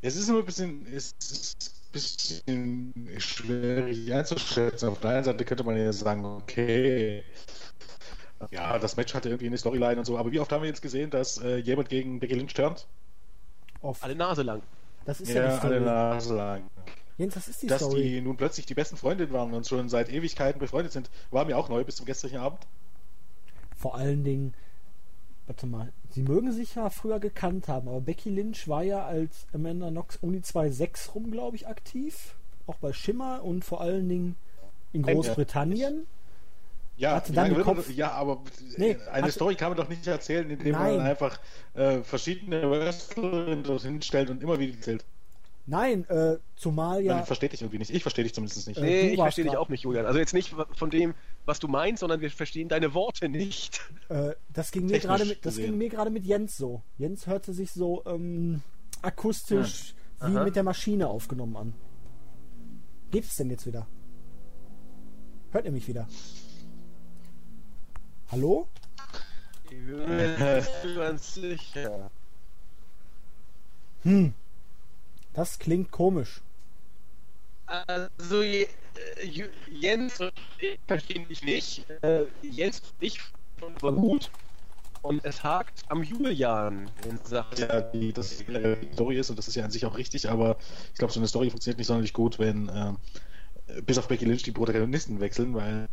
Es ist immer ein bisschen, es ist bisschen schwierig einzuschätzen. Auf der einen Seite könnte man ja sagen, okay, ja, das Match hatte irgendwie eine Storyline und so, aber wie oft haben wir jetzt gesehen, dass äh, jemand gegen Becky Lynch turnt? Oft. Alle Nase lang. Das ist ja, ja, die Story. alle Nase lang. Jens, das ist die Dass Story. die nun plötzlich die besten Freundinnen waren und schon seit Ewigkeiten befreundet sind, war mir auch neu bis zum gestrigen Abend. Vor allen Dingen, warte mal, sie mögen sich ja früher gekannt haben, aber Becky Lynch war ja als Amanda Knox um die 2.6 rum, glaube ich, aktiv. Auch bei Schimmer und vor allen Dingen in Großbritannien. Ja, Hatte dann Kopf- ja, aber Nee, eine hatte- Story kann man doch nicht erzählen, indem Nein. man einfach äh, verschiedene Wrestlerinnen dorthin stellt und immer wieder zählt. Nein, äh, zumal Ja. ja. verstehe dich irgendwie nicht. Ich verstehe dich zumindest nicht. Äh, Nee, du ich verstehe dich auch nicht, Julian. Also jetzt nicht von dem, was du meinst, sondern wir verstehen deine Worte nicht. Äh, das ging mir gerade mit, das ging mir gerade mit Jens so. Jens hörte sich so ähm, akustisch wie Aha. mit der Maschine aufgenommen an. Geht es denn jetzt wieder? Hört ihr mich wieder? Hallo? Ich bin mir ganz sicher. Hm. Das klingt komisch. Also Jens und ich verstehen dich nicht. Äh, Jens und ich war gut. Und es hakt am Julian in Sachen. ja, die, das die Story ist und das ist ja an sich auch richtig, aber ich glaube, so eine Story funktioniert nicht sonderlich gut, wenn äh, bis auf Becky Lynch die Protagonisten wechseln, weil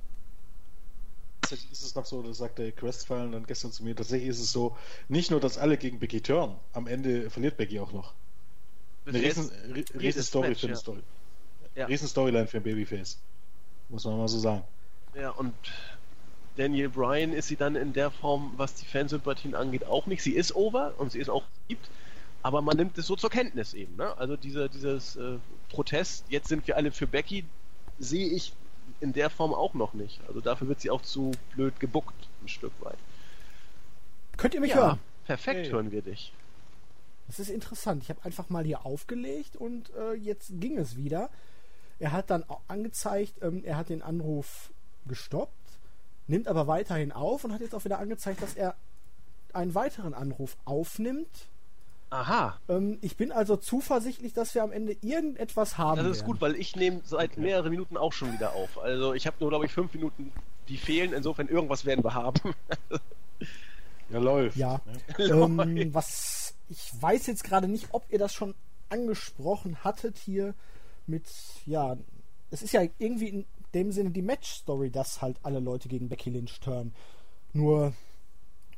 tatsächlich ist es noch so, das sagte Crestfallen dann gestern zu mir, tatsächlich ist es so, nicht nur, dass alle gegen Becky turnen, am Ende verliert Becky auch noch. Eine riesen, ri- riesen Story für eine. Story. Ja. Riesen Storyline für ein Babyface. Muss man mal so sagen. Ja, und Daniel Bryan ist sie dann in der Form, was die Fansympathien angeht, auch nicht. Sie ist over und sie ist auch beliebt, aber man nimmt es so zur Kenntnis eben. Ne? Also dieser, dieses äh, Protest, jetzt sind wir alle für Becky, sehe ich in der Form auch noch nicht. Also dafür wird sie auch zu blöd gebuckt, ein Stück weit. Könnt ihr mich ja, hören? perfekt Hey. hören wir dich. Das ist interessant. Ich habe einfach mal hier aufgelegt und äh, jetzt ging es wieder. Er hat dann auch angezeigt, ähm, er hat den Anruf gestoppt, nimmt aber weiterhin auf und hat jetzt auch wieder angezeigt, dass er einen weiteren Anruf aufnimmt. Aha, Ähm, ich bin also zuversichtlich, dass wir am Ende irgendetwas haben. das ist werden. gut, weil ich nehme seit mehreren Minuten auch schon wieder auf. Also ich habe nur, glaube ich, fünf Minuten, die fehlen. Insofern irgendwas werden wir haben. Ja, läuft. Ja. Ne? ähm, was ich weiß jetzt gerade nicht, ob ihr das schon angesprochen hattet hier mit, ja, es ist ja irgendwie in dem Sinne die Match-Story, dass halt alle Leute gegen Becky Lynch turnen. Nur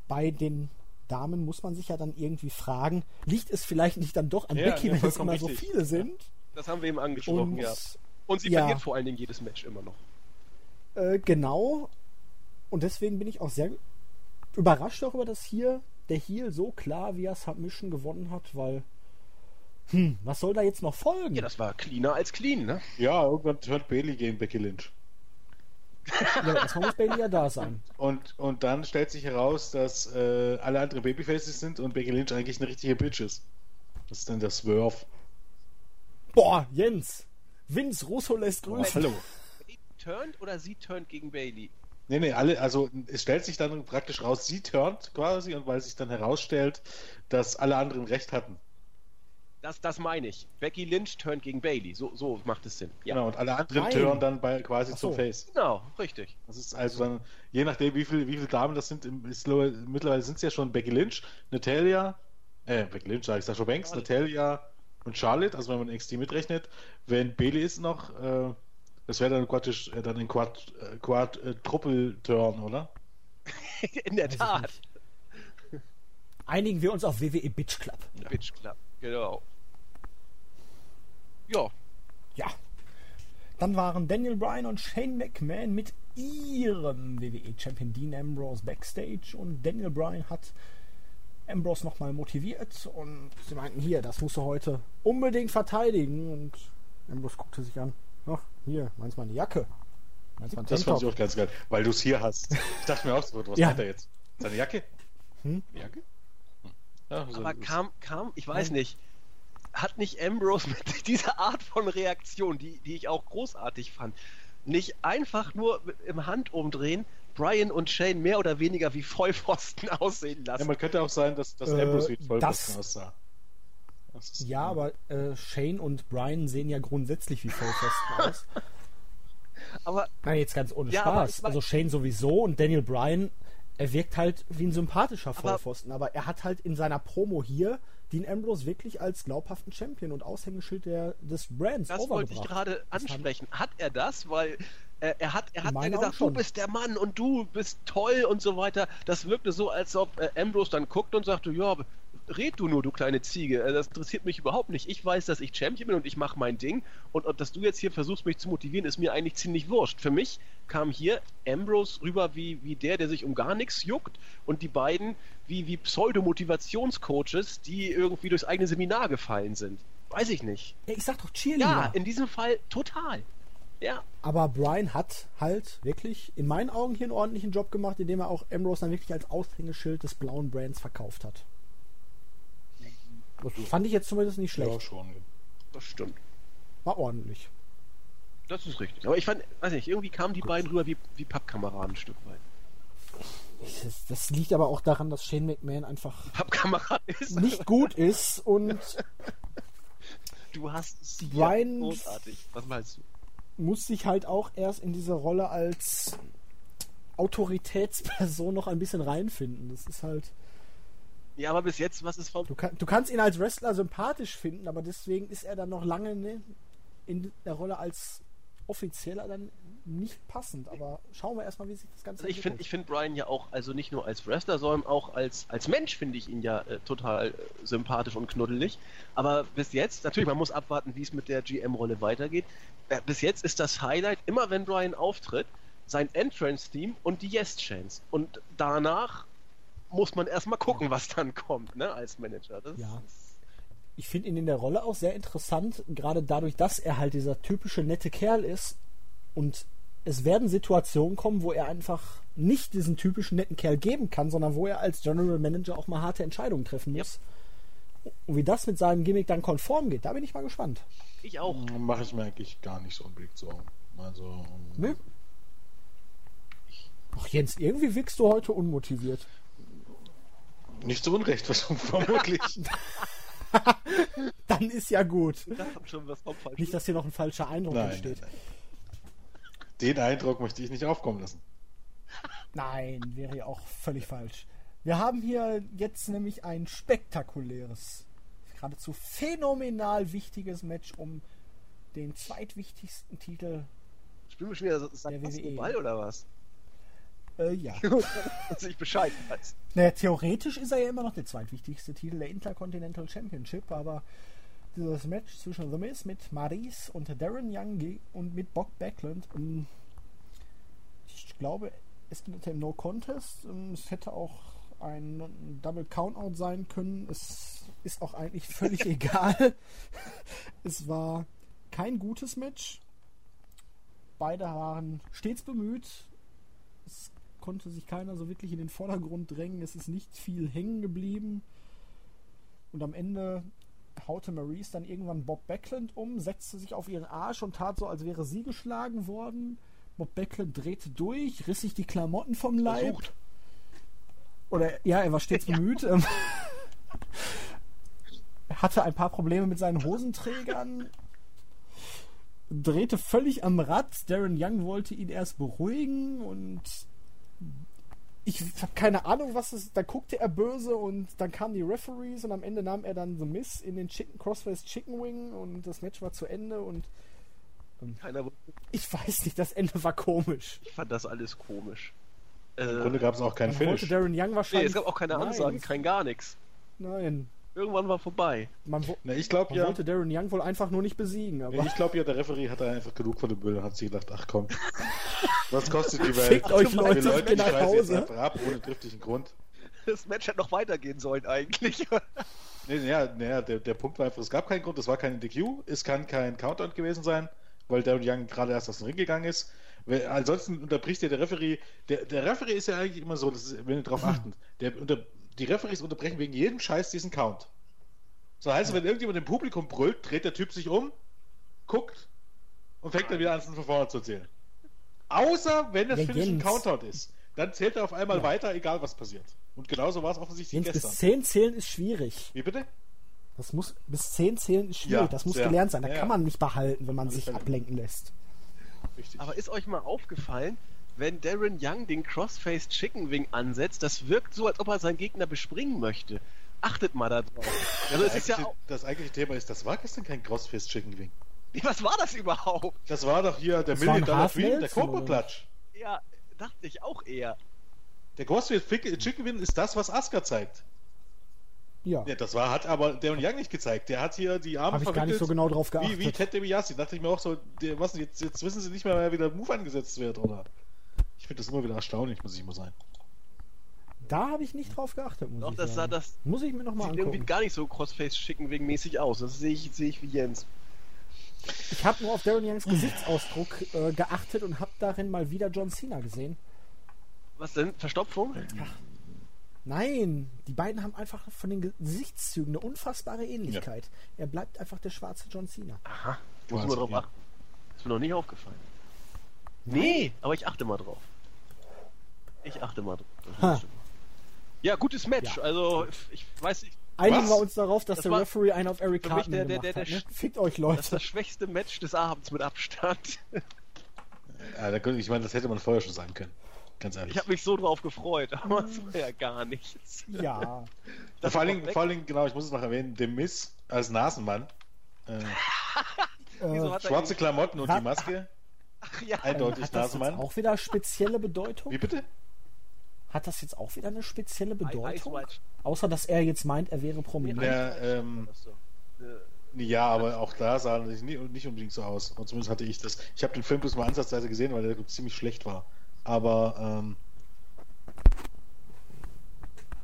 bei den Damen muss man sich ja dann irgendwie fragen, liegt es vielleicht nicht dann doch an Ja, Becky, ja, wenn es immer so richtig. viele sind? Das haben wir eben angesprochen, Und ja. Und sie ja. verliert vor allen Dingen jedes Match immer noch. Äh, genau. Und deswegen bin ich auch sehr überrascht darüber, dass hier der Heel so klar via Submission gewonnen hat, weil hm, was soll da jetzt noch folgen? Ja, das war cleaner als clean, ne? Ja, irgendwann turnt Bailey gegen Becky Lynch. ja, erstmal muss Bailey ja da sein. Und, und dann stellt sich heraus, dass äh, alle anderen Babyfaces sind und Becky Lynch eigentlich eine richtige Bitch ist. Das ist dann der Swerve. Boah, Jens! Vince Russo lässt Oh, grüßen. hallo. Turnt oder sie turnt gegen Bailey? Nee, nee, alle, also es stellt sich dann praktisch raus, sie turnt quasi und weil sich dann herausstellt, dass alle anderen recht hatten. Das, das meine ich. Becky Lynch turnt gegen Bailey. So, so macht es Sinn. Ja. Genau, und alle anderen Nein. turnen dann bei, quasi so. zum Face. Genau, richtig. Das ist also dann, je nachdem, wie viele wie viel Damen das sind, ist, mittlerweile sind es ja schon Becky Lynch, Natalia, äh, Becky Lynch, sag ich, Sasha Banks, Charlotte. Natalia und Charlotte, also wenn man XT mitrechnet. Wenn Bailey ist noch, äh, das wäre dann praktisch äh, dann ein Quad, äh, Quad äh, Truppel-Turn, oder? In der Tat. Einigen wir uns auf WWE Bitch Club. Ja. Bitch Club, genau. Ja. Ja. Dann waren Daniel Bryan und Shane McMahon mit ihrem WWE-Champion Dean Ambrose backstage und Daniel Bryan hat Ambrose nochmal motiviert und sie meinten, hier, das musst du heute unbedingt verteidigen und Ambrose guckte sich an. Ach, hier, meinst du meine Jacke? Meinst du das fand ich auch ganz geil, weil du es hier hast. Ich dachte mir auch so, was ja. hat er jetzt? Seine Jacke? Hm? Jacke? Hm. Ja, so Aber kam, kam, ich weiß nicht, hat nicht Ambrose mit dieser Art von Reaktion, die, die ich auch großartig fand, nicht einfach nur im Handumdrehen Brian und Shane mehr oder weniger wie Vollpfosten aussehen lassen. Ja, man könnte auch sein, dass, dass äh, Ambrose wie Vollpfosten aussah. Ja, aber äh, Shane und Brian sehen ja grundsätzlich wie Vollpfosten aus. Aber. Nein, jetzt ganz ohne ja, Spaß. Also Shane sowieso und Daniel Bryan, er wirkt halt wie ein sympathischer Vollpfosten, aber, aber er hat halt in seiner Promo hier Dean Ambrose wirklich als glaubhaften Champion und Aushängeschild der, des Brands Das wollte ich gerade ansprechen. Hat er das? Weil äh, er hat, er hat ja gesagt, du bist der Mann und du bist toll und so weiter. Das wirkte so, als ob äh, Ambrose dann guckt und sagte, ja, red du nur, du kleine Ziege. Äh, das interessiert mich überhaupt nicht. Ich weiß, dass ich Champion bin und ich mache mein Ding. Und, und dass du jetzt hier versuchst, mich zu motivieren, ist mir eigentlich ziemlich wurscht. Für mich kam hier Ambrose rüber wie, wie der, der sich um gar nichts juckt. Und die beiden wie, wie Pseudo-Motivationscoaches, die irgendwie durchs eigene Seminar gefallen sind. Weiß ich nicht. Ja, ich sag doch Cheerleader. Ja, in diesem Fall total. Ja. Aber Brian hat halt wirklich in meinen Augen hier einen ordentlichen Job gemacht, indem er auch Ambrose dann wirklich als Aushängeschild des blauen Brands verkauft hat. Das fand ich jetzt zumindest nicht schlecht. Ja, schon. Das stimmt. War ordentlich. Das ist richtig. Aber ich fand, weiß nicht, irgendwie kamen die Gut. beiden rüber wie, wie Pappkameraden ein Stück weit. Das, das, liegt aber auch daran, dass Shane McMahon einfach Pappkamerad ist. nicht gut ist und du hast es Brian großartig. Was meinst du? Muss sich halt auch erst in diese Rolle als Autoritätsperson noch ein bisschen reinfinden. Das ist halt ja, aber bis jetzt, was ist vom. Du, kann, du kannst ihn als Wrestler sympathisch finden, aber deswegen ist er dann noch lange ne, in der Rolle als Offizieller dann nicht passend. Aber schauen wir erstmal, wie sich das Ganze also Ich finde find Brian ja auch, also nicht nur als Wrestler, sondern auch als, als Mensch finde ich ihn ja äh, total äh, sympathisch und knuddelig. Aber bis jetzt, natürlich, man muss abwarten, wie es mit der GM-Rolle weitergeht. Äh, bis jetzt ist das Highlight, immer wenn Brian auftritt, sein Entrance-Team und die Yes-Chance. Und danach muss man erstmal gucken, was dann kommt, ne, als Manager. Das ja. Ich finde ihn in der Rolle auch sehr interessant, gerade dadurch, dass er halt dieser typische nette Kerl ist und es werden Situationen kommen, wo er einfach nicht diesen typischen netten Kerl geben kann, sondern wo er als General Manager auch mal harte Entscheidungen treffen muss. Ja. Und wie das mit seinem Gimmick dann konform geht, da bin ich mal gespannt. Ich auch. Mache ich mir eigentlich gar nicht so unbedingt so. Also. Ne? Ach Jens, irgendwie wirkst du heute unmotiviert. Nicht so unrecht, vermutlich. Dann ist ja gut. Nicht, dass hier noch ein falscher Eindruck nein, entsteht. Nein, nein. Den Eindruck möchte ich nicht aufkommen lassen. Nein, wäre ja auch völlig falsch. Wir haben hier jetzt nämlich ein spektakuläres, geradezu phänomenal wichtiges Match um den zweitwichtigsten Titel. Spielen wir schon wieder das der WWE. Ball oder was? Äh, ja. Dass ich Bescheid weiß. Naja, theoretisch ist er ja immer noch der zweitwichtigste Titel der Intercontinental Championship, aber dieses Match zwischen The Miz mit Maris und Darren Young und mit Bob Backlund, ähm, ich glaube, es endete im No Contest. Ähm, es hätte auch ein Double Countout sein können. Es ist auch eigentlich völlig egal. es war kein gutes Match. Beide waren stets bemüht. Es konnte sich keiner so wirklich in den Vordergrund drängen. Es ist nicht viel hängen geblieben. Und am Ende haute Maurice dann irgendwann Bob Backlund um, setzte sich auf ihren Arsch und tat so, als wäre sie geschlagen worden. Bob Backlund drehte durch, riss sich die Klamotten vom Leib. Versucht. Oder ja, er war stets bemüht. ähm, Er hatte ein paar Probleme mit seinen Hosenträgern. Drehte völlig am Rad. Darren Young wollte ihn erst beruhigen und ich habe keine Ahnung, was es. Da guckte er böse und dann kamen die Referees und am Ende nahm er dann The Miss in den Chicken Crossface Chicken Wing und das Match war zu Ende und Keiner, ich weiß nicht, das Ende war komisch. ich fand das alles komisch. Im Äh, Grunde gab es auch keinen Finish. Darren Young nee, wahrscheinlich. es gab auch keine Nein, Ansagen, kein gar nichts. Nein. Irgendwann war vorbei. Man, wo, Na, ich glaube man ja, wollte Darren Young wohl einfach nur nicht besiegen, aber. ich glaube ja, der Referee hatte einfach genug von dem Müll und hat sich gedacht, ach komm, was kostet die Welt? Fickt euch, Leute, ich Leute, nach jetzt Hause. einfach ab, ohne triftigen Grund. Das Match hätte noch weitergehen sollen eigentlich. Nee, ja, naja, der, der Punkt war einfach, es gab keinen Grund, es war kein DQ, es kann kein Countdown gewesen sein, weil Darren Young gerade erst aus dem Ring gegangen ist. Weil, ansonsten unterbricht dir der Referee, der, der Referee ist ja eigentlich immer so, das ist, wenn ihr darauf achten, der, unter, die Referees unterbrechen wegen jedem Scheiß diesen Count. So heißt, wenn irgendjemand im Publikum brüllt, dreht der Typ sich um, guckt und fängt dann wieder an, von vorne zu zählen. Außer wenn das Ja, Finish ein. Countdown ist. Dann zählt er auf einmal Ja. weiter, egal was passiert. Und genauso war es offensichtlich Jens, bis gestern. 10 zählen ist schwierig. Wie bitte? Das muss, bis 10 zählen ist schwierig. Ja, das muss sehr. gelernt sein. Da Ja, kann man nicht behalten, wenn man sich ablenken lässt. Richtig. Aber ist euch mal aufgefallen, wenn Darren Young den Crossface Chicken Wing ansetzt, das wirkt so, als ob er seinen Gegner bespringen möchte. Achtet mal da drauf. Also ist ja das eigentliche Thema ist, das war gestern kein Crossface Chicken Wing. was war das überhaupt? Das war doch hier der Das Million Dollar Dream, der Nelson, Cobra oder? Klatsch. Ja, dachte ich auch eher. Der Crossface Chicken Wing ist das, was Asuka zeigt. Ja, Ja, das war, hat aber Darren Young nicht gezeigt. Der hat hier die Arme habe ich gar nicht so genau drauf Wie, wie geachtet. Ted DiBiase. dachte ich mir auch so, der, was, jetzt, jetzt wissen sie nicht mehr, wie der Move angesetzt wird, oder? Ich finde das immer wieder erstaunlich, muss ich mal sagen. Da habe ich nicht drauf geachtet, muss Doch, ich das sah sagen. das Muss ich mir nochmal sieht irgendwie angucken. gar nicht so Crossface Chicken Wing mäßig aus. Das sehe ich, sehe ich wie Jens. Ich habe nur auf Darren Youngs Gesichtsausdruck äh, geachtet und habe darin mal wieder John Cena gesehen. Was denn? Verstopfung? Nein, die beiden haben einfach von den Gesichtszügen eine unfassbare Ähnlichkeit. Er bleibt einfach der schwarze John Cena. Aha. Muss man drauf ja. achten. Ist mir noch nicht aufgefallen. Nee, aber ich achte mal drauf. Ich achte mal drauf. Das. Ja, gutes Match. Ja. Also, ich weiß nicht, Einigen wir uns darauf, dass Das der Referee einen auf Eric Cartman der- der- gemacht der- hat. der Ne? Fickt euch, das ist Leute. das schwächste Match des Abends mit Abstand. Ja, könnte- ich meine, das hätte man vorher schon sagen können. Ganz ehrlich. Ich habe mich so drauf gefreut, aber es war ja gar nichts. Ja, Ja, vor, allen Dingen, weg. vor allen Dingen, genau, ich muss es noch erwähnen, dem Miss als Nasenmann. Äh, äh, schwarze Klamotten und die Maske. Ach ja, Eindeutig hat das jetzt Nasenmann. auch wieder spezielle Bedeutung? Wie bitte? Hat das jetzt auch wieder eine spezielle Bedeutung? Außer, dass er jetzt meint, er wäre prominent. Ja, ähm. Äh, Ja, aber auch da sah es nicht, nicht unbedingt so aus. Und zumindest hatte ich das. Ich habe den Film bloß mal ansatzweise gesehen, weil der ziemlich schlecht war. Aber ähm,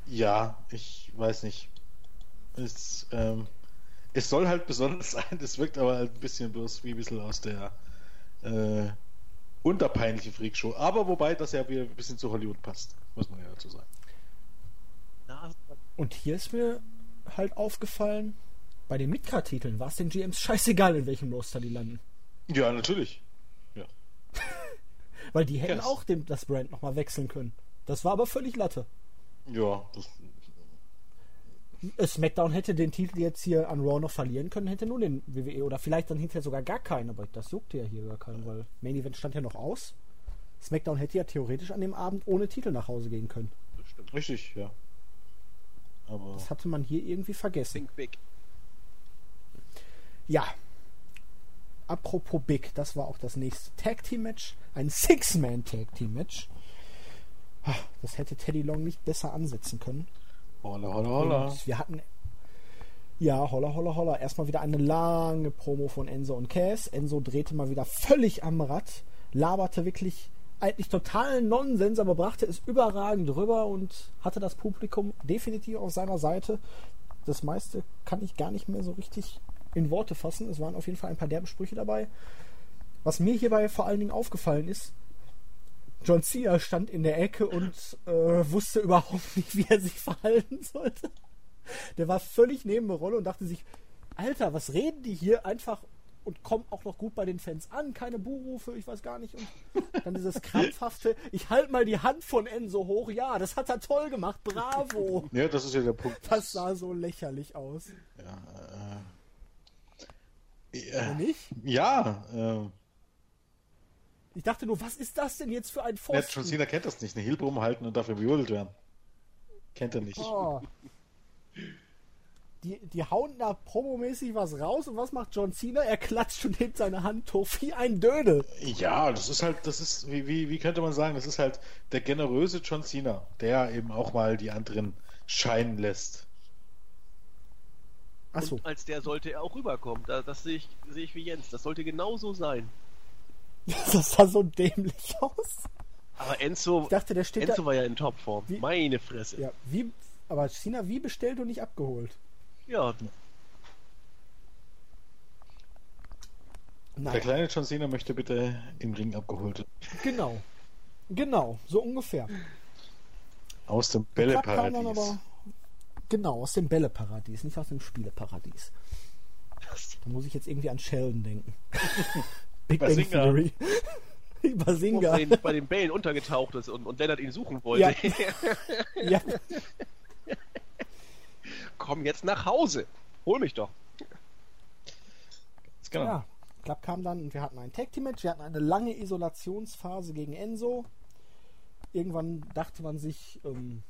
ja, ich weiß nicht. Es, ähm, es soll halt besonders sein. Es wirkt aber halt ein bisschen bloß wie ein bisschen aus der äh, unterpeinlichen Freakshow. Aber wobei das ja wieder ein bisschen zu Hollywood passt, muss man ja dazu sagen. Nasen- Und hier ist mir halt aufgefallen, bei den Midcard-Titeln war es den GMs scheißegal, in welchem Roster die landen. Ja, natürlich. Weil die hätten Yes. auch dem, das Brand nochmal wechseln können. Das war aber völlig Latte. Ja, das, Äh, SmackDown hätte den Titel jetzt hier an Raw noch verlieren können, hätte nur den WWE oder vielleicht dann hinterher sogar gar keinen, aber das juckte ja hier gar keinen, weil Main Event stand ja noch aus. SmackDown hätte ja theoretisch an dem Abend ohne Titel nach Hause gehen können. das stimmt. richtig, ja. Aber Das hatte man hier irgendwie vergessen. Think big. Ja. Apropos Big, das war auch das nächste Tag Team Match. Ein Six-Man Tag Team Match. Ah, Das hätte Teddy Long nicht besser ansetzen können. holla, holla, holla. Und wir hatten. Ja, holla, holla, holla. Erstmal wieder eine lange Promo von Enzo und Cass. Enzo drehte mal wieder völlig am Rad, laberte wirklich eigentlich totalen Nonsens, aber brachte es überragend rüber und hatte das Publikum definitiv auf seiner Seite. Das meiste kann ich gar nicht mehr so richtig in Worte fassen. Es waren auf jeden Fall ein paar derbe Sprüche dabei. Was mir hierbei vor allen Dingen aufgefallen ist, John Cena stand in der Ecke und äh, wusste überhaupt nicht, wie er sich verhalten sollte. Der war völlig neben der Rolle und dachte sich, Alter, was reden die hier einfach und kommt auch noch gut bei den Fans an. Keine Buhrufe, ich weiß gar nicht. Und dann dieses krampfhafte, ich halte mal die Hand von Enzo hoch. Ja, das hat er toll gemacht. Bravo. Ja, das ist ja der Punkt. Das sah so lächerlich aus. Ja, äh, Oder ja, nicht? ja äh, Ich dachte nur, was ist das denn jetzt für ein ja, Pfosten? John Cena kennt das nicht, eine Heel halten und dafür bejubelt werden. Kennt er nicht. Oh. Die, die hauen da promomäßig was raus und was macht John Cena? Er klatscht und hebt seine Hand hoch wie ein Dödel. Ja, das ist halt, das ist, wie, wie, wie könnte man sagen, das ist halt der generöse John Cena, der eben auch mal die anderen scheinen lässt. Achso, Und als der sollte er auch rüberkommen. Da, das sehe ich, sehe ich wie Jens. Das sollte genauso sein. das sah so dämlich aus. Aber Enzo, Ich dachte, der steht Enzo da. war ja in Topform. Wie- Meine Fresse. Ja, wie, aber Cena, wie bestellt und nicht abgeholt? Ja, Der Naja, kleine John Cena möchte bitte im Ring abgeholt werden. genau. Genau, so ungefähr. Aus dem Bälleparadies. aber. Genau, aus dem Bälleparadies, nicht aus dem Spieleparadies. Da muss ich jetzt irgendwie an Sheldon denken. Big Bang. Theory. Basinga. bei den, bei den Bällen untergetaucht ist und, und Lennart ihn suchen wollte. Ja. ja, Komm jetzt nach Hause. Hol mich doch. Genau. ja. Klapp kam dann und wir hatten ein Tag Team Match. Wir hatten eine lange Isolationsphase gegen Enzo. Irgendwann dachte man sich, ähm,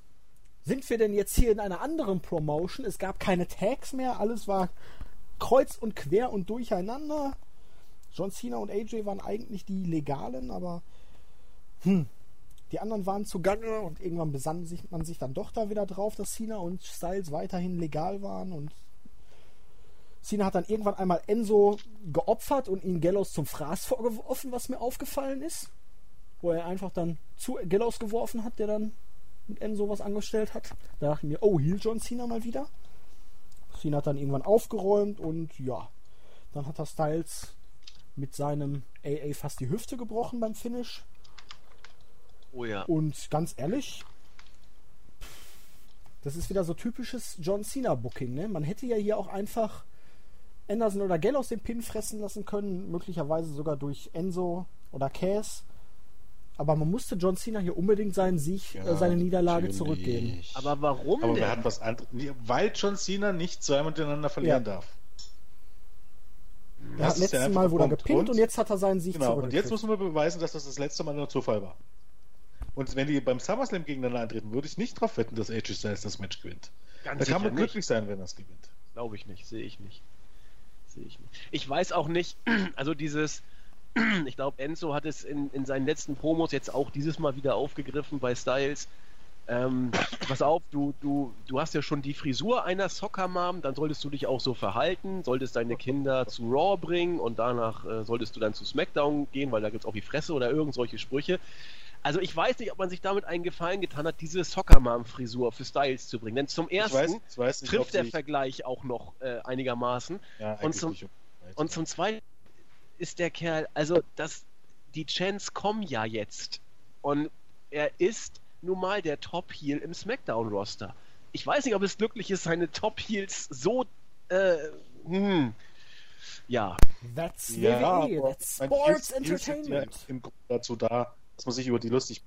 sind wir denn jetzt hier in einer anderen Promotion? Es gab keine Tags mehr, alles war kreuz und quer und durcheinander. John Cena und AJ waren eigentlich die Legalen, aber hm, die anderen waren zugange und irgendwann besann sich, man sich dann doch da wieder drauf, dass Cena und Styles weiterhin legal waren und Cena hat dann irgendwann einmal Enzo geopfert und ihn Gallows zum Fraß vorgeworfen, was mir aufgefallen ist. Wo er einfach dann zu Gallows geworfen hat, der dann mit Enzo was angestellt hat. Da dachte ich mir, oh, hielt John Cena mal wieder. Cena hat dann irgendwann aufgeräumt und ja, dann hat er Styles mit seinem AA fast die Hüfte gebrochen beim Finish. Oh ja. Und ganz ehrlich, das ist wieder so typisches John Cena Booking. Ne? Man hätte ja hier auch einfach Anderson oder Gallows den Pin fressen lassen können, möglicherweise sogar durch Enzo oder Cass. Aber man musste John Cena hier unbedingt seinen Sieg, äh, seine Niederlage natürlich. zurückgeben. Aber warum Aber denn? wir hatten was anderes. Weil John Cena nicht zweimal miteinander verlieren Ja. darf. Er Das hat letztes Mal wurde er gepinnt und, Und- jetzt hat er seinen Sieg Genau, und jetzt zurückgekriegt. muss man beweisen, dass das das letzte Mal nur Zufall war. Und wenn die beim SummerSlam gegeneinander antreten, würde ich nicht drauf wetten, dass AJ Styles das Match gewinnt. Ganz Da kann man nicht. glücklich sein, wenn er es gewinnt. Glaube ich nicht, sehe ich nicht. Sehe ich nicht. Ich weiß auch nicht, also dieses, ich glaube, Enzo hat es in, in seinen letzten Promos jetzt auch dieses Mal wieder aufgegriffen bei Styles. Ähm, pass auf, du, du, du hast ja schon die Frisur einer Soccer-Mom, dann solltest du dich auch so verhalten, solltest deine Kinder zu Raw bringen und danach äh, solltest du dann zu SmackDown gehen, weil da gibt es auch die Fresse oder irgend solche Sprüche. Also ich weiß nicht, ob man sich damit einen Gefallen getan hat, diese Soccer-Mom-Frisur für Styles zu bringen. Denn zum Ich ersten weiß, ich weiß nicht, trifft der sie- Vergleich auch noch äh, einigermaßen. Ja, Und zum- nicht. Und zum Zweiten ist der Kerl, also das, die Chance kommen ja jetzt. Und er ist nun mal der Top-Heel im SmackDown-Roster. Ich weiß nicht, ob es glücklich ist, seine Top-Heels so, äh, hm, ja, That's Ja, that's Sports Entertainment. Ja im Grunde dazu da, dass man sich über die lustig.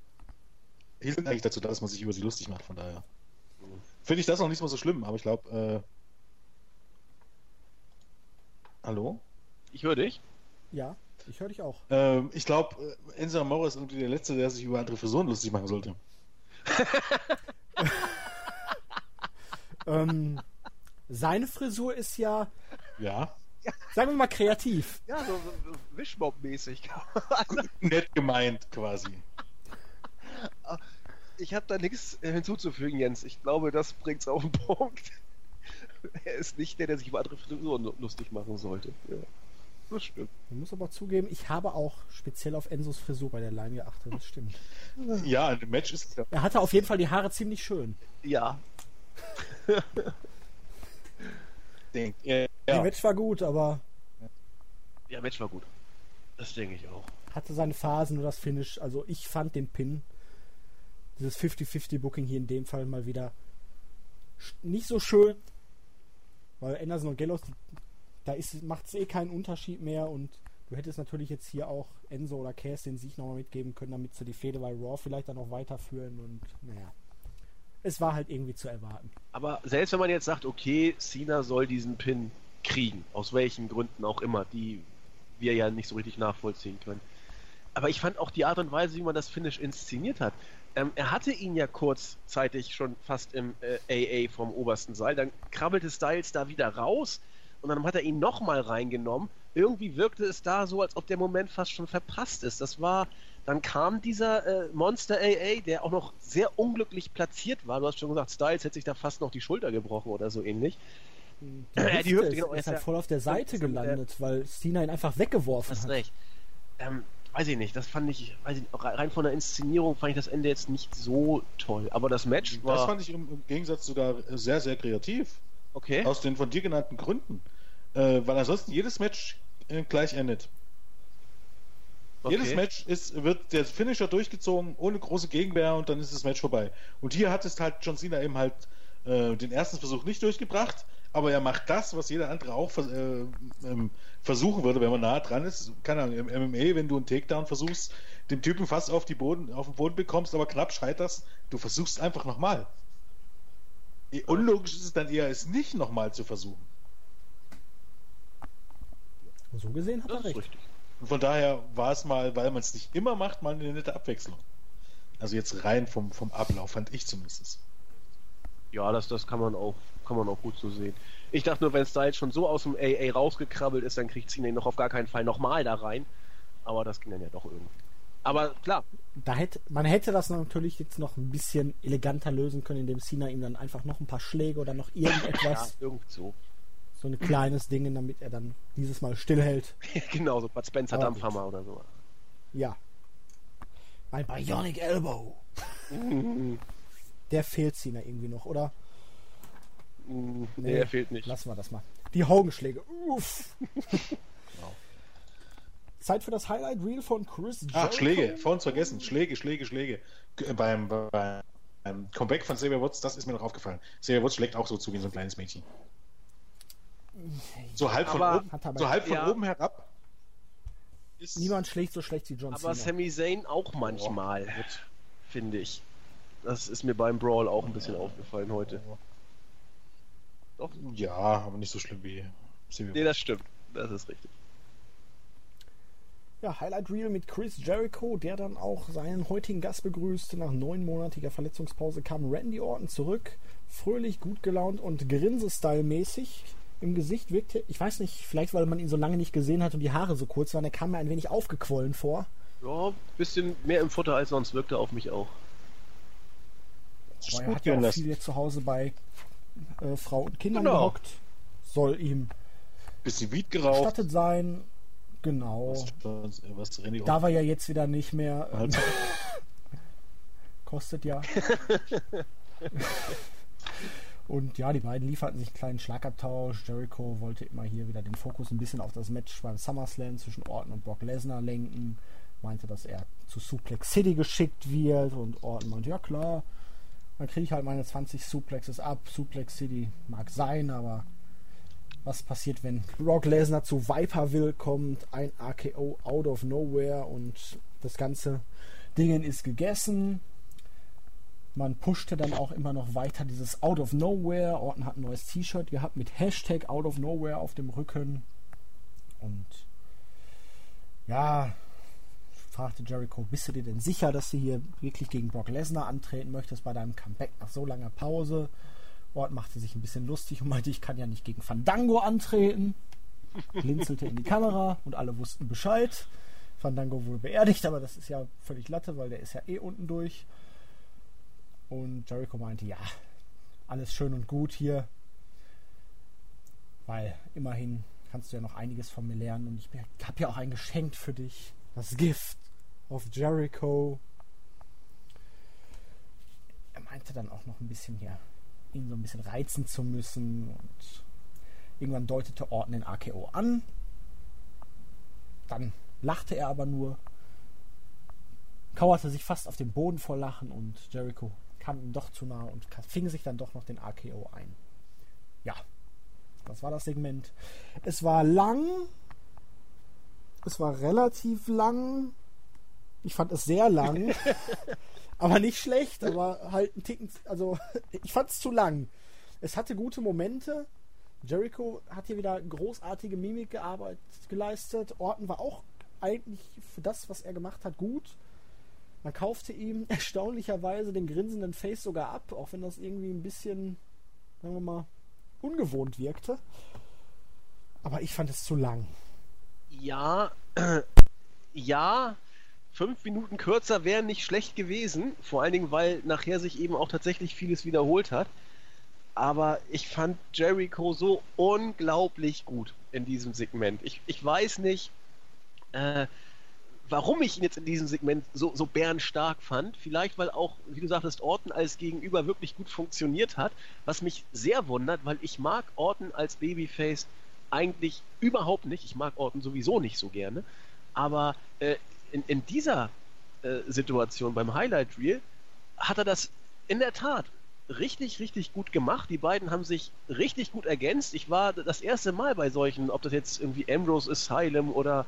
Sind eigentlich dazu da, dass man sich über die lustig macht, von daher. Finde ich das noch nicht mal so schlimm, aber ich glaube, äh... Hallo? ich höre dich. Ja, ich höre dich auch. Ähm, ich glaube, äh, Enzo Amore ist irgendwie der Letzte, der sich über andere Frisuren lustig machen sollte. Ähm, seine Frisur ist ja, Ja. Sagen wir mal, kreativ. Ja, so, so Wischmob-mäßig. Nett gemeint, quasi. ich habe da nichts äh, hinzuzufügen, Jens. Ich glaube, das bringt's auf den Punkt. er ist nicht der, der sich über andere Frisuren lustig machen sollte. Ja, das stimmt. Man muss aber zugeben, ich habe auch speziell auf Enzos Frisur bei der Line geachtet. Das stimmt. Ja, in dem Match ist es ja. Er hatte auf jeden Fall die Haare ziemlich schön. Ja, Denkt. Ja, Der ja. Match war gut, aber ja, Match war gut. Das denke ich auch. hatte seine Phasen und das Finish. Also ich fand den Pin, dieses 50-50 Booking hier in dem Fall mal wieder nicht so schön, weil Anderson und Gallows, die da macht es eh keinen Unterschied mehr und du hättest natürlich jetzt hier auch Enzo oder Cass den Sieg nochmal mitgeben können, damit sie die Fehde bei Raw vielleicht dann noch weiterführen und naja. Es war halt irgendwie zu erwarten. Aber selbst wenn man jetzt sagt, okay, Cena soll diesen Pin kriegen, aus welchen Gründen auch immer, die wir ja nicht so richtig nachvollziehen können. Aber ich fand auch die Art und Weise, wie man das Finish inszeniert hat. Ähm, er hatte ihn ja kurzzeitig schon fast im äh, AA vom obersten Seil. Dann krabbelte Styles da wieder raus und dann hat er ihn nochmal reingenommen. Irgendwie wirkte es da so, als ob der Moment fast schon verpasst ist. Das war, dann kam dieser äh, Monster AA, der auch noch sehr unglücklich platziert war. Du hast schon gesagt, Styles hätte sich da fast noch die Schulter gebrochen oder so ähnlich. Der ja, die Hüfte, genau, ist halt voll auf der Seite gelandet, weil Cena ihn einfach weggeworfen hast hat. recht. Ähm, weiß ich nicht, das fand ich, weiß ich, rein von der Inszenierung fand ich das Ende jetzt nicht so toll. Aber das Match war. Das fand ich im, im Gegensatz sogar sehr, sehr kreativ. Okay. Aus den von dir genannten Gründen. Äh, weil ansonsten jedes Match äh, gleich endet. Okay. Jedes Match ist, wird der Finisher durchgezogen, ohne große Gegenwehr und dann ist das Match vorbei. Und hier hat es halt John Cena eben halt äh, den ersten Versuch nicht durchgebracht, aber er macht das, was jeder andere auch vers äh, ähm, versuchen würde, wenn man nah dran ist. Keine Ahnung, im MMA, wenn du einen Takedown versuchst, den Typen fast auf, die Boden, auf den Boden bekommst, aber knapp scheiterst, du versuchst einfach nochmal. Unlogisch ist es dann eher, es nicht nochmal zu versuchen. So gesehen hat das er recht. Richtig. Und von daher war es mal, weil man es nicht immer macht, mal eine nette Abwechslung. Also jetzt rein vom, vom Ablauf, fand ich zumindest. Ja, das, das kann man auch, kann man auch gut so sehen. Ich dachte nur, wenn Styles schon so aus dem AA rausgekrabbelt ist, dann kriegt Cena ihn noch auf gar keinen Fall nochmal da rein. Aber das ging dann ja doch irgendwie. Aber klar. Da hätte, man hätte das natürlich jetzt noch ein bisschen eleganter lösen können, indem Cena ihm dann einfach noch ein paar Schläge oder noch irgendetwas. ja, irgend so so ein kleines Ding, damit er dann dieses Mal stillhält. genau, so Bud Spencer Aber Dampfhammer gut. oder so. Ja. Ein Bionic Elbow. Der fehlt Cena irgendwie noch, oder? Nee, nee, er fehlt nicht. Lassen wir das mal. Die Augenschläge. Uff. genau. Zeit für das Highlight Reel von Chris Jericho. Ach, Schläge. Vor uns vergessen. Schläge, Schläge, Schläge. Beim, beim Comeback von Xavier Woods, das ist mir noch aufgefallen. Xavier Woods schlägt auch so zu wie so ein kleines Mädchen. So halb von, aber, oben, so halb von ja. oben herab. Niemand schlägt so schlecht wie John Aber Cena. Sami Zayn auch manchmal, oh. finde ich. Das ist mir beim Brawl auch ein bisschen aufgefallen heute. Doch? Ja, aber nicht so schlimm wie Sami Nee, das stimmt. Das ist richtig. Ja, Highlight Reel mit Chris Jericho, der dann auch seinen heutigen Gast begrüßte. Nach neunmonatiger Verletzungspause kam Randy Orton zurück. Fröhlich, gut gelaunt und Grinse-Style-mäßig im Gesicht wirkte, ich weiß nicht, vielleicht weil man ihn so lange nicht gesehen hat und die Haare so kurz waren, er kam mir ein wenig aufgequollen vor. Ja, ein bisschen mehr im Futter als sonst wirkte auf mich auch. Aber er hat ja auch viel jetzt zu Hause bei äh, Frau und Kindern genau. gehockt. Soll ihm bisschen Weed geraucht. gestattet sein. Genau. Was, was da war ja jetzt wieder nicht mehr. Ähm, kostet ja. Und ja, die beiden lieferten sich einen kleinen Schlagabtausch. Jericho wollte immer hier wieder den Fokus ein bisschen auf das Match beim SummerSlam zwischen Orton und Brock Lesnar lenken. Meinte, dass er zu Suplex City geschickt wird. Und Orton meinte, ja klar, dann kriege ich halt meine 20 Suplexes ab. Suplex City mag sein, aber was passiert, wenn Brock Lesnar zu Viperville kommt? Ein AKO out of nowhere und das ganze Ding ist gegessen. Man pushte dann auch immer noch weiter dieses Out of Nowhere. Orton hat ein neues T-Shirt gehabt mit Hashtag Out of Nowhere auf dem Rücken. Und ja, fragte Jericho, bist du dir denn sicher, dass du hier wirklich gegen Brock Lesnar antreten möchtest bei deinem Comeback nach so langer Pause? Orton machte sich ein bisschen lustig und meinte, ich kann ja nicht gegen Fandango antreten. Blinzelte in die Kamera und alle wussten Bescheid. Fandango wurde beerdigt, aber das ist ja völlig Latte, weil der ist ja eh unten durch. Und Jericho meinte, ja, alles schön und gut hier, weil immerhin kannst du ja noch einiges von mir lernen und ich habe ja auch ein Geschenk für dich, das Gift of Jericho. Er meinte dann auch noch ein bisschen hier, ihn so ein bisschen reizen zu müssen und irgendwann deutete Orton den AKO an. Dann lachte er aber nur, kauerte sich fast auf den Boden vor Lachen und Jericho kam ihm doch zu nah und fing sich dann doch noch den AKO ein. Ja, Das war das Segment. Es war lang. Es war relativ lang. Ich fand es sehr lang. aber nicht schlecht, aber halt ein Ticken. Also, ich fand es zu lang. Es hatte gute Momente. Jericho hat hier wieder großartige Mimik gearbeitet, geleistet. Orton war auch eigentlich für das, was er gemacht hat, gut. Man kaufte ihm erstaunlicherweise den grinsenden Face sogar ab, auch wenn das irgendwie ein bisschen, sagen wir mal, ungewohnt wirkte. Aber ich fand es zu lang. Ja, äh, ja, fünf Minuten kürzer wären nicht schlecht gewesen. Vor allen Dingen, weil nachher sich eben auch tatsächlich vieles wiederholt hat. Aber ich fand Jericho so unglaublich gut in diesem Segment. Ich, ich weiß nicht, äh, warum ich ihn jetzt in diesem Segment so, so bärenstark fand. Vielleicht, weil auch, wie du sagtest, Orton als Gegenüber wirklich gut funktioniert hat. Was mich sehr wundert, weil ich mag Orton als Babyface eigentlich überhaupt nicht. Ich mag Orton sowieso nicht so gerne. Aber äh, in, in dieser äh, Situation beim Highlight Reel hat er das in der Tat richtig, richtig gut gemacht. Die beiden haben sich richtig gut ergänzt. Ich war das erste Mal bei solchen, ob das jetzt irgendwie Ambrose Asylum oder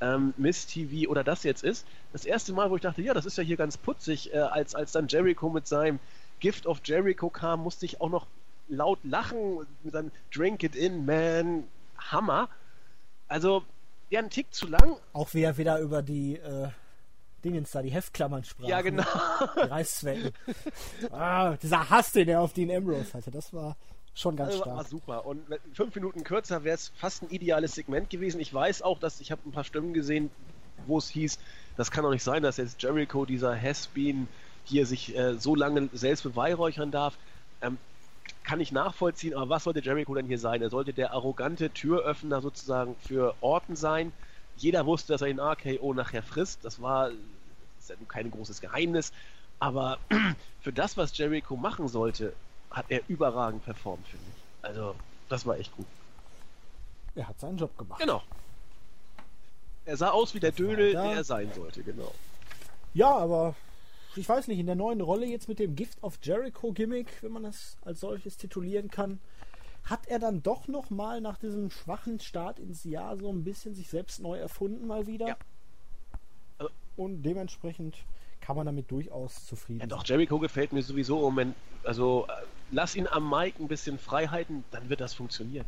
ähm, Miss TV oder das jetzt ist, das erste Mal, wo ich dachte, ja, das ist ja hier ganz putzig, äh, als, als dann Jericho mit seinem Gift of Jericho kam, musste ich auch noch laut lachen mit seinem Drink it in, man, Hammer. Also, ja, ein Tick zu lang. Auch wie er wieder über die äh, Dingens da, die Heftklammern sprach. Ja, genau. Die Reißzwecken. ah, dieser Hass, den er auf Dean Ambrose hatte, das war schon ganz also, stark. War super. Und fünf Minuten kürzer wäre es fast ein ideales Segment gewesen. Ich weiß auch, dass ich habe ein paar Stimmen gesehen, wo es hieß, das kann doch nicht sein, dass jetzt Jericho, dieser Has-Been, hier sich äh, so lange selbst beweihräuchern darf. Ähm, kann ich nachvollziehen, aber was sollte Jericho denn hier sein? Er sollte der arrogante Türöffner sozusagen für Orten sein. Jeder wusste, dass er den RKO nachher frisst. Das war das ist ja kein großes Geheimnis. Aber für das, was Jericho machen sollte, hat er überragend performt, finde ich. Also, das war echt gut. Er hat seinen Job gemacht. Genau. Er sah aus wie der Dödel, der er sein sollte, genau. Ja, aber ich weiß nicht, in der neuen Rolle jetzt mit dem Gift of Jericho Gimmick, wenn man das als solches titulieren kann, hat er dann doch noch mal nach diesem schwachen Start ins Jahr so ein bisschen sich selbst neu erfunden mal wieder. Ja. Also, Und dementsprechend kann man damit durchaus zufrieden ja, sein. Doch, Jericho gefällt mir sowieso im Moment. Also äh, lass ihn am Mike ein bisschen Freiheiten, dann wird das funktionieren.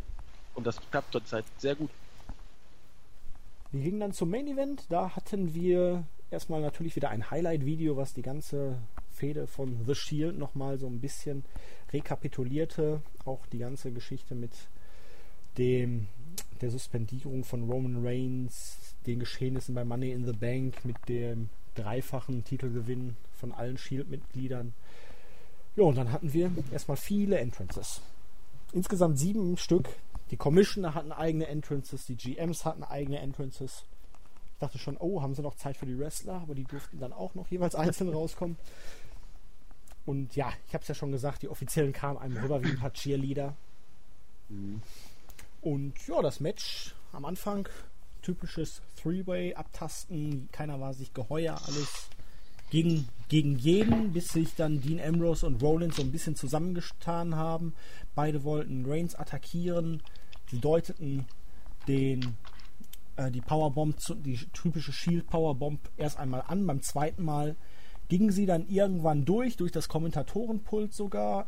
Und das klappt zurzeit sehr gut. Wir gingen dann zum Main Event. Da hatten wir erstmal natürlich wieder ein Highlight-Video, was die ganze Fehde von The Shield nochmal so ein bisschen rekapitulierte. Auch die ganze Geschichte mit dem, der Suspendierung von Roman Reigns, den Geschehnissen bei Money in the Bank, mit dem dreifachen Titelgewinn von allen Shield-Mitgliedern. Ja, und dann hatten wir erstmal viele Entrances. Insgesamt sieben Stück. Die Commissioner hatten eigene Entrances, die GMs hatten eigene Entrances. Dachte schon, oh, haben sie noch Zeit für die Wrestler, aber die durften dann auch noch jeweils einzeln rauskommen. Und ja, ich habe es ja schon gesagt, die Offiziellen kamen einem rüber wie ein paar Cheerleader. Mhm. Und ja, das Match am Anfang, typisches Three-Way abtasten, keiner war sich geheuer, alles gegen, gegen jeden, bis sich dann Dean Ambrose und Rollins so ein bisschen zusammengetan haben. Beide wollten Reigns attackieren. Sie deuteten den äh, die Powerbomb, die typische Shield Powerbomb erst einmal an. Beim zweiten Mal ging sie dann irgendwann durch, durch das Kommentatorenpult sogar,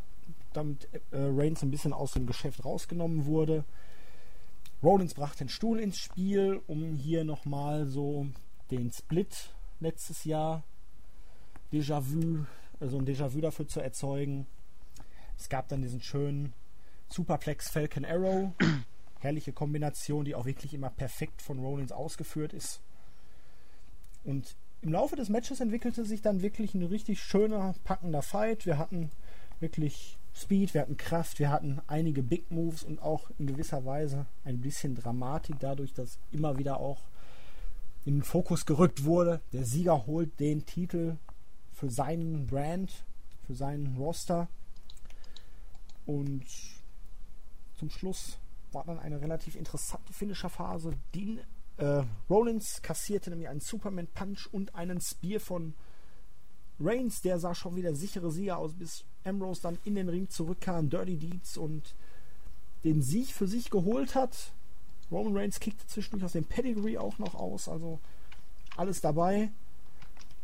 damit äh, Reigns ein bisschen aus dem Geschäft rausgenommen wurde. Rollins brachte den Stuhl ins Spiel, um hier nochmal so den Split letztes Jahr Déjà-vu, also ein Déjà-vu dafür zu erzeugen. Es gab dann diesen schönen Superplex Falcon Arrow. Herrliche Kombination, die auch wirklich immer perfekt von Rollins ausgeführt ist. Und im Laufe des Matches entwickelte sich dann wirklich ein richtig schöner, packender Fight. Wir hatten wirklich Speed, wir hatten Kraft, wir hatten einige Big Moves und auch in gewisser Weise ein bisschen Dramatik, dadurch, dass immer wieder auch in den Fokus gerückt wurde. Der Sieger holt den Titel für seinen Brand, für seinen Roster. Und zum Schluss war dann eine relativ interessante Finisher-Phase. Dean äh, Rollins kassierte nämlich einen Superman Punch und einen Spear von Reigns, der sah schon wieder sichere Sieger aus, bis Ambrose dann in den Ring zurückkam, Dirty Deeds und den Sieg für sich geholt hat. Roman Reigns kickte zwischendurch aus dem Pedigree auch noch aus, also alles dabei.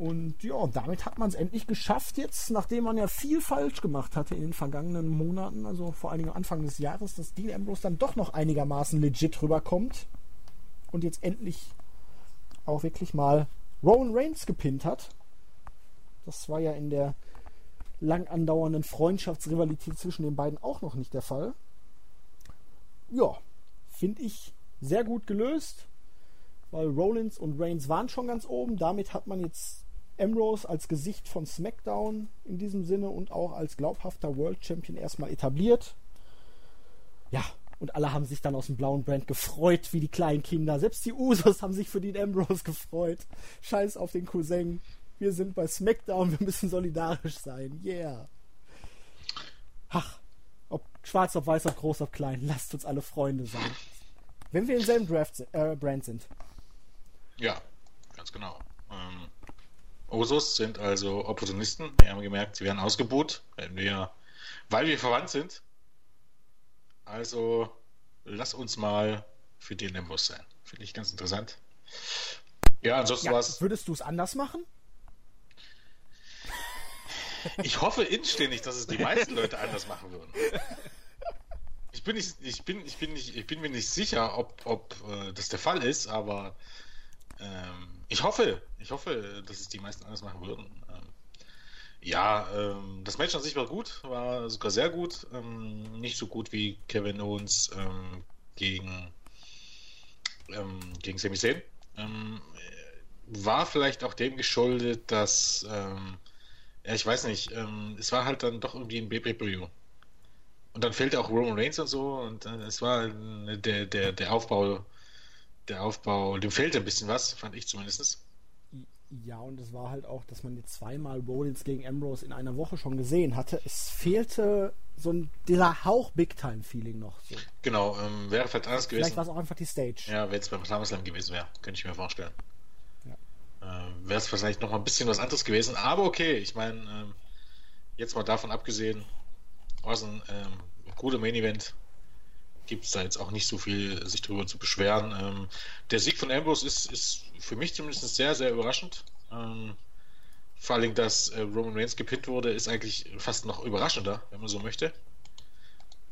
Und ja, damit hat man es endlich geschafft jetzt, nachdem man ja viel falsch gemacht hatte in den vergangenen Monaten, also vor allen Dingen Anfang des Jahres, dass Dean Ambrose dann doch noch einigermaßen legit rüberkommt und jetzt endlich auch wirklich mal Roman Reigns gepinnt hat. Das war ja in der lang andauernden Freundschaftsrivalität zwischen den beiden auch noch nicht der Fall. Ja, finde ich sehr gut gelöst, weil Rollins und Reigns waren schon ganz oben. Damit hat man jetzt Ambrose als Gesicht von SmackDown in diesem Sinne und auch als glaubhafter World Champion erstmal etabliert. Ja, und alle haben sich dann aus dem blauen Brand gefreut, wie die kleinen Kinder. Selbst die Usos haben sich für den Ambrose gefreut. Scheiß auf den Cousin. Wir sind bei SmackDown, wir müssen solidarisch sein. Yeah. Ach, ob schwarz, ob weiß, ob groß, ob klein, lasst uns alle Freunde sein. Wenn wir im selben Draft, äh, Brand sind. Ja, ganz genau. Ähm, Usos sind also Opportunisten. Wir haben gemerkt, sie werden ausgebuht, wenn wir, weil wir verwandt sind. Also lass uns mal für den Nimbus sein. Finde ich ganz interessant. Ja, ansonsten ja, was. Würdest du es anders machen? Ich hoffe inständig, dass es die meisten Leute anders machen würden. Ich bin, nicht, ich bin, ich bin, nicht, ich bin mir nicht sicher, ob, ob äh, das der Fall ist, aber ähm, ich hoffe, ich hoffe, dass es die meisten anders machen würden. Ähm, ja, ähm, das Match an sich war gut, war sogar sehr gut. Ähm, nicht so gut wie Kevin Owens ähm, gegen, ähm, gegen Sami Zayn. war vielleicht auch dem geschuldet, dass ja, ich weiß nicht. Ähm, es war halt dann doch irgendwie ein BBW. Und dann fehlte auch Roman Reigns und so. Und äh, es war äh, der, der, der Aufbau, der Aufbau, dem fehlte ein bisschen was, fand ich zumindest. Ja, und es war halt auch, dass man jetzt zweimal Rollins gegen Ambrose in einer Woche schon gesehen hatte. Es fehlte so ein, dieser Hauch Big-Time-Feeling noch. So. Genau, ähm, wäre vielleicht anders gewesen. Vielleicht war es auch einfach die Stage. Ja, wenn es beim SummerSlam gewesen wäre, könnte ich mir vorstellen äh, wäre es vielleicht noch ein bisschen was anderes gewesen. Aber okay, ich meine, ähm, jetzt mal davon abgesehen, war es ein ähm, guter Main Event. Gibt es da jetzt auch nicht so viel sich drüber zu beschweren. Ähm, der Sieg von Ambrose ist, ist für mich zumindest sehr, sehr überraschend. Ähm, vor allem, dass äh, Roman Reigns gepinnt wurde, ist eigentlich fast noch überraschender, wenn man so möchte.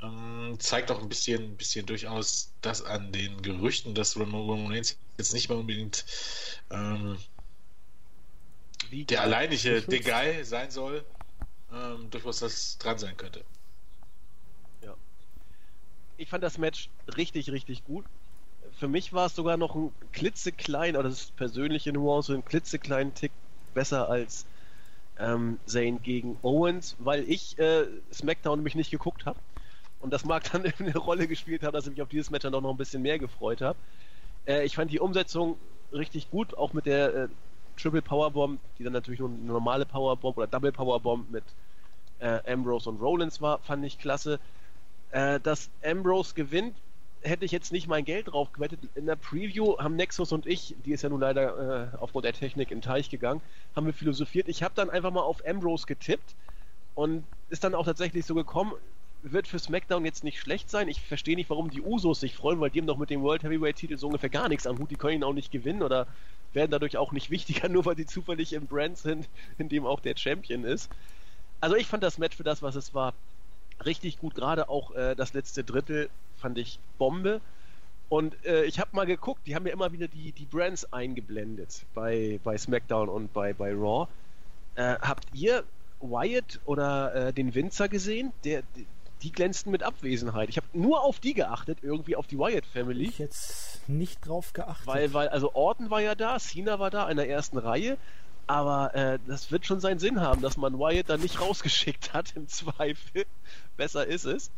Ähm, zeigt auch ein bisschen, bisschen durchaus das an den Gerüchten, dass Roman Reigns jetzt nicht mehr unbedingt ähm, der alleinige The Guy sein soll, ähm, durchaus das dran sein könnte. Ich fand das Match richtig, richtig gut. Für mich war es sogar noch ein klitzeklein, oder das ist persönliche Nuance, ein klitzekleinen Tick besser als ähm, Zane gegen Owens, weil ich äh, SmackDown mich nicht geguckt habe. Und das mag dann eine Rolle gespielt haben, dass ich mich auf dieses Match dann auch noch ein bisschen mehr gefreut habe. Äh, ich fand die Umsetzung richtig gut, auch mit der äh, Triple Powerbomb, die dann natürlich nur eine normale Powerbomb oder Double Powerbomb mit äh, Ambrose und Rollins war, fand ich klasse. Äh, dass Ambrose gewinnt, hätte ich jetzt nicht mein Geld drauf gewettet. In der Preview haben Nexus und ich, die ist ja nun leider äh, aufgrund der Technik in den Teich gegangen, haben wir philosophiert. Ich habe dann einfach mal auf Ambrose getippt und ist dann auch tatsächlich so gekommen. Wird für SmackDown jetzt nicht schlecht sein. Ich verstehe nicht, warum die Usos sich freuen, weil die haben doch mit dem World Heavyweight Titel so ungefähr gar nichts am Hut. Die können ihn auch nicht gewinnen oder werden dadurch auch nicht wichtiger, nur weil die zufällig im Brand sind, in dem auch der Champion ist. Also ich fand das Match für das, was es war, richtig gut. Gerade auch äh, das letzte Drittel fand ich Bombe. Und äh, ich habe mal geguckt, die haben ja immer wieder die, die Brands eingeblendet bei, bei SmackDown und bei, bei Raw. Äh, habt ihr Wyatt oder äh, den Winzer gesehen? Der, die glänzten mit Abwesenheit. Ich habe nur auf die geachtet, irgendwie auf die Wyatt Family. Ich jetzt nicht drauf geachtet. Weil, weil, also Orton war ja da, Cena war da in der ersten Reihe, aber äh, das wird schon seinen Sinn haben, dass man Wyatt da nicht rausgeschickt hat im Zweifel. Besser ist es.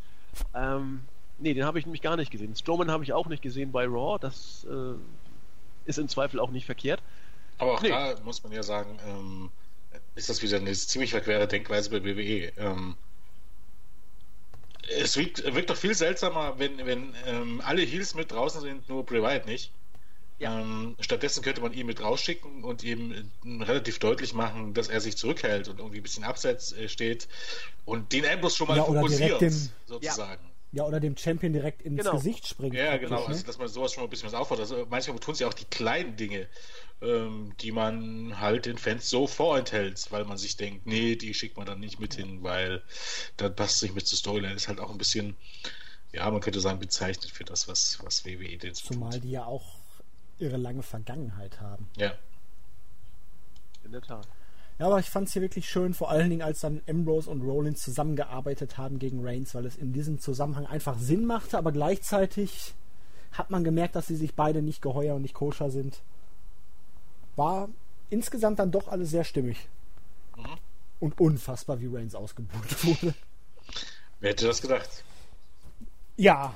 Ähm, nee, den habe ich nämlich gar nicht gesehen. Strowman habe ich auch nicht gesehen bei Raw, das äh, ist im Zweifel auch nicht verkehrt. Aber auch nee. da muss man ja sagen, ähm, ist das wieder eine ziemlich verquere Denkweise bei WWE. Ähm, es wirkt, wirkt doch viel seltsamer, wenn, wenn ähm, alle Heels mit draußen sind, nur Wyatt nicht. Ja. Ähm, stattdessen könnte man ihn mit rausschicken und ihm äh, relativ deutlich machen, dass er sich zurückhält und irgendwie ein bisschen abseits äh, steht und den Ambrose schon mal ja, fokussiert, sozusagen. Ja, oder dem Champion direkt ins Genau. Gesicht springt. Ja, genau, ne? also dass man sowas schon mal ein bisschen was auffordert. Also manchmal tun sie auch die kleinen Dinge, ähm, die man halt den Fans so vorenthält, weil man sich denkt, nee, die schickt man dann nicht mit hin, weil dann passt es nicht mit zur Storyline. Ist halt auch ein bisschen, ja, man könnte sagen, bezeichnet für das, was, was WWE denn so Zumal tut. die ja auch ihre lange Vergangenheit haben. Ja, In der Tat. Ja, aber ich fand es hier wirklich schön, vor allen Dingen, als dann Ambrose und Rollins zusammengearbeitet haben gegen Reigns, weil es in diesem Zusammenhang einfach Sinn machte, aber gleichzeitig hat man gemerkt, dass sie sich beide nicht geheuer und nicht koscher sind. War insgesamt dann doch alles sehr stimmig. Mhm. Und unfassbar, wie Reigns ausgebucht wurde. wer hätte das gedacht? Ja.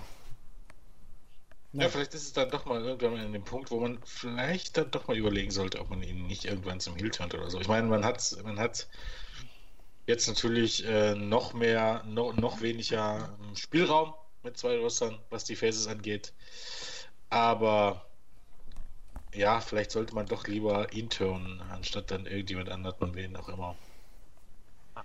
Ja, vielleicht ist es dann doch mal irgendwann an dem Punkt, wo man vielleicht dann doch mal überlegen sollte, ob man ihn nicht irgendwann zum Heel turnt oder so. Ich meine, man hat, man hat jetzt natürlich äh, noch mehr, no, noch weniger ähm, Spielraum mit zwei Rostern, was die Faces angeht. Aber ja, vielleicht sollte man doch lieber ihn turnen, anstatt dann irgendjemand anderen, wen auch immer.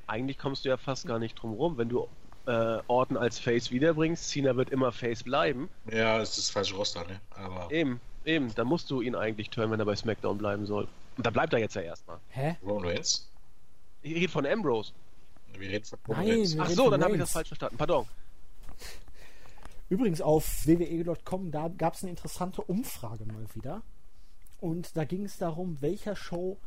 Eigentlich kommst du ja fast gar nicht drum rum, wenn du äh, Orton als Face wiederbringst. Cena wird immer Face bleiben. Ja, es ist das falsche Roster, ne? Aber Eben, eben. Da musst du ihn eigentlich turnen, wenn er bei SmackDown bleiben soll. Und da bleibt er jetzt ja erstmal. Hä? Roman Reigns? Ich rede von Ambrose. Wir reden von Nein, Reigns. Ach so, dann habe ich das falsch verstanden. Pardon. Übrigens auf wwe.com, da gab es eine interessante Umfrage mal wieder. Und da ging es darum, welcher Show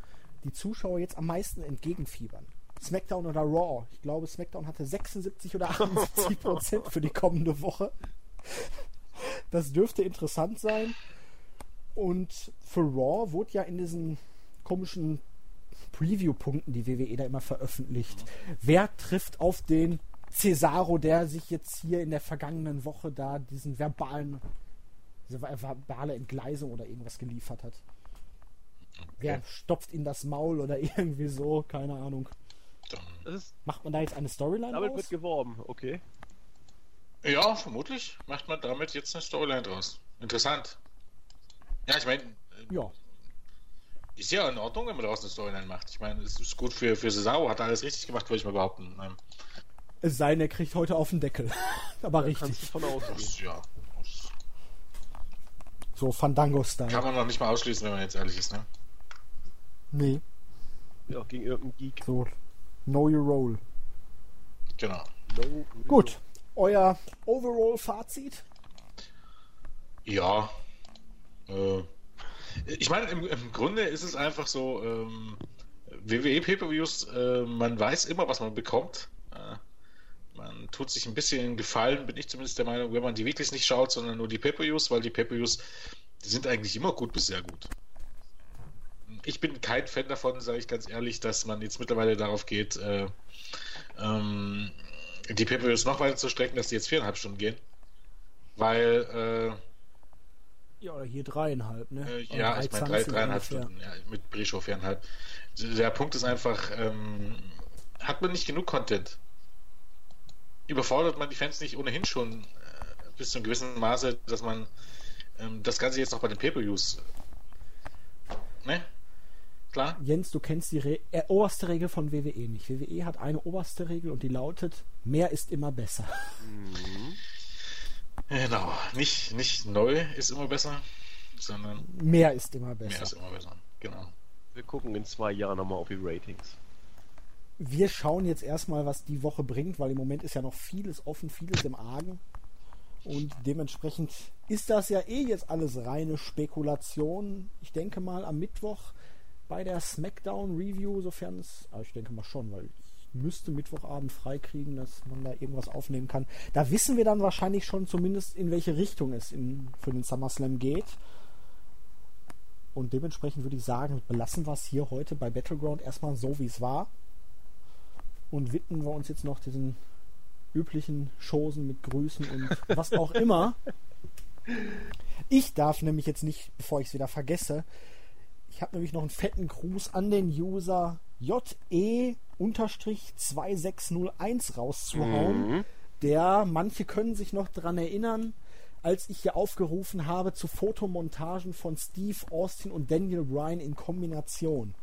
die Zuschauer jetzt am meisten entgegenfiebern. SmackDown oder Raw. Ich glaube, SmackDown hatte 76 oder 78 Prozent für die kommende Woche. Das dürfte interessant sein. Und für Raw wurde ja in diesen komischen Preview-Punkten, die WWE da immer veröffentlicht, wer trifft auf den Cesaro, der sich jetzt hier in der vergangenen Woche da diesen verbalen, diese ver- verbale Entgleisung oder irgendwas geliefert hat. Wer stopft ihm das Maul oder irgendwie so, keine Ahnung. Ist, Macht man da jetzt eine Storyline damit aus? wird geworben, okay. ja, vermutlich macht man damit jetzt eine Storyline draus. Interessant. Ja, ich meine, Ja, ist ja in Ordnung, wenn man daraus eine Storyline macht. Ich meine, es ist gut für, für Cesaro, hat alles richtig gemacht, würde ich mal behaupten. Ähm, es sei denn, er kriegt heute auf den Deckel. Aber Kannst du richtig. von ausgehen. ja, So Fandango-Style. kann man noch nicht mal ausschließen, wenn man jetzt ehrlich ist, ne? Nee, Ja, gegen irgendeinen Geek. so. Know your role. Genau. No, Gut. Euer Overall-Fazit? Ja. Äh, ich meine, im, im Grunde ist es einfach so, ähm, WWE Pay-Per-Views, äh, man weiß immer, was man bekommt. Äh, man tut sich ein bisschen gefallen, bin ich zumindest der Meinung, wenn man die wirklich nicht schaut, sondern nur die Pay-Per-Views, weil die Pay-Per-Views, sind eigentlich immer gut bis sehr gut. Ich bin kein Fan davon, sage ich ganz ehrlich, dass man jetzt mittlerweile darauf geht, äh, ähm, die Pay-Per-Views noch weiter zu strecken, dass die jetzt viereinhalb Stunden gehen. Weil, äh, Ja, oder hier dreieinhalb, ne? äh, ja, ich meine drei, 3,20 dreieinhalb. Stunden, ja, mit Pre-Show viereinhalb. Der Punkt ist einfach, ähm, hat man nicht genug Content? Überfordert man die Fans nicht ohnehin schon äh, bis zu einem gewissen Maße, dass man ähm, das Ganze jetzt noch bei den Pay-Per-Views, ne? Klar? Jens, du kennst die Re äh, oberste Regel von WWE nicht. WWE hat eine oberste Regel und die lautet: Mehr ist immer besser. Genau. Nicht, nicht neu ist immer besser, sondern Mehr ist immer mehr besser. ist immer besser. Genau. Wir gucken in zwei Jahren nochmal auf die Ratings. Wir schauen jetzt erstmal, was die Woche bringt, weil im Moment ist ja noch vieles offen, vieles im Argen. Und dementsprechend ist das ja eh jetzt alles reine Spekulation. Ich denke mal am Mittwoch bei der SmackDown Review, sofern es, ah, ich denke mal schon, weil ich müsste Mittwochabend freikriegen, dass man da irgendwas aufnehmen kann. Da wissen wir dann wahrscheinlich schon zumindest, in welche Richtung es in, für den SummerSlam geht. Und dementsprechend würde ich sagen, belassen wir es hier heute bei Battleground erstmal so, wie es war. Und widmen wir uns jetzt noch diesen üblichen Chosen mit Grüßen und was auch immer. Ich darf nämlich jetzt nicht, bevor ich es wieder vergesse, habe nämlich noch einen fetten Gruß an den User JE-2601 rauszuhauen. Der, manche können sich noch dran erinnern, als ich hier aufgerufen habe zu Fotomontagen von Steve Austin und Daniel Bryan in Kombination.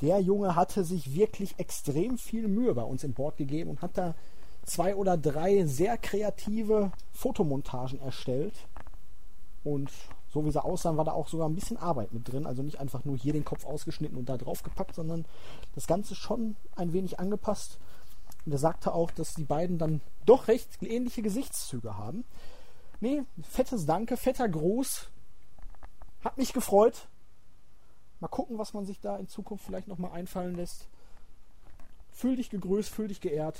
Der Junge hatte sich wirklich extrem viel Mühe bei uns im Board gegeben und hat da zwei oder drei sehr kreative Fotomontagen erstellt. Und so wie sie aussahen, war da auch sogar ein bisschen Arbeit mit drin. Also nicht einfach nur hier den Kopf ausgeschnitten und da drauf gepackt, sondern das Ganze schon ein wenig angepasst. Und er sagte auch, dass die beiden dann doch recht ähnliche Gesichtszüge haben. Nee, fettes Danke, fetter Gruß. Hat mich gefreut. Mal gucken, was man sich da in Zukunft vielleicht nochmal einfallen lässt. Fühl dich gegrüßt, fühl dich geehrt.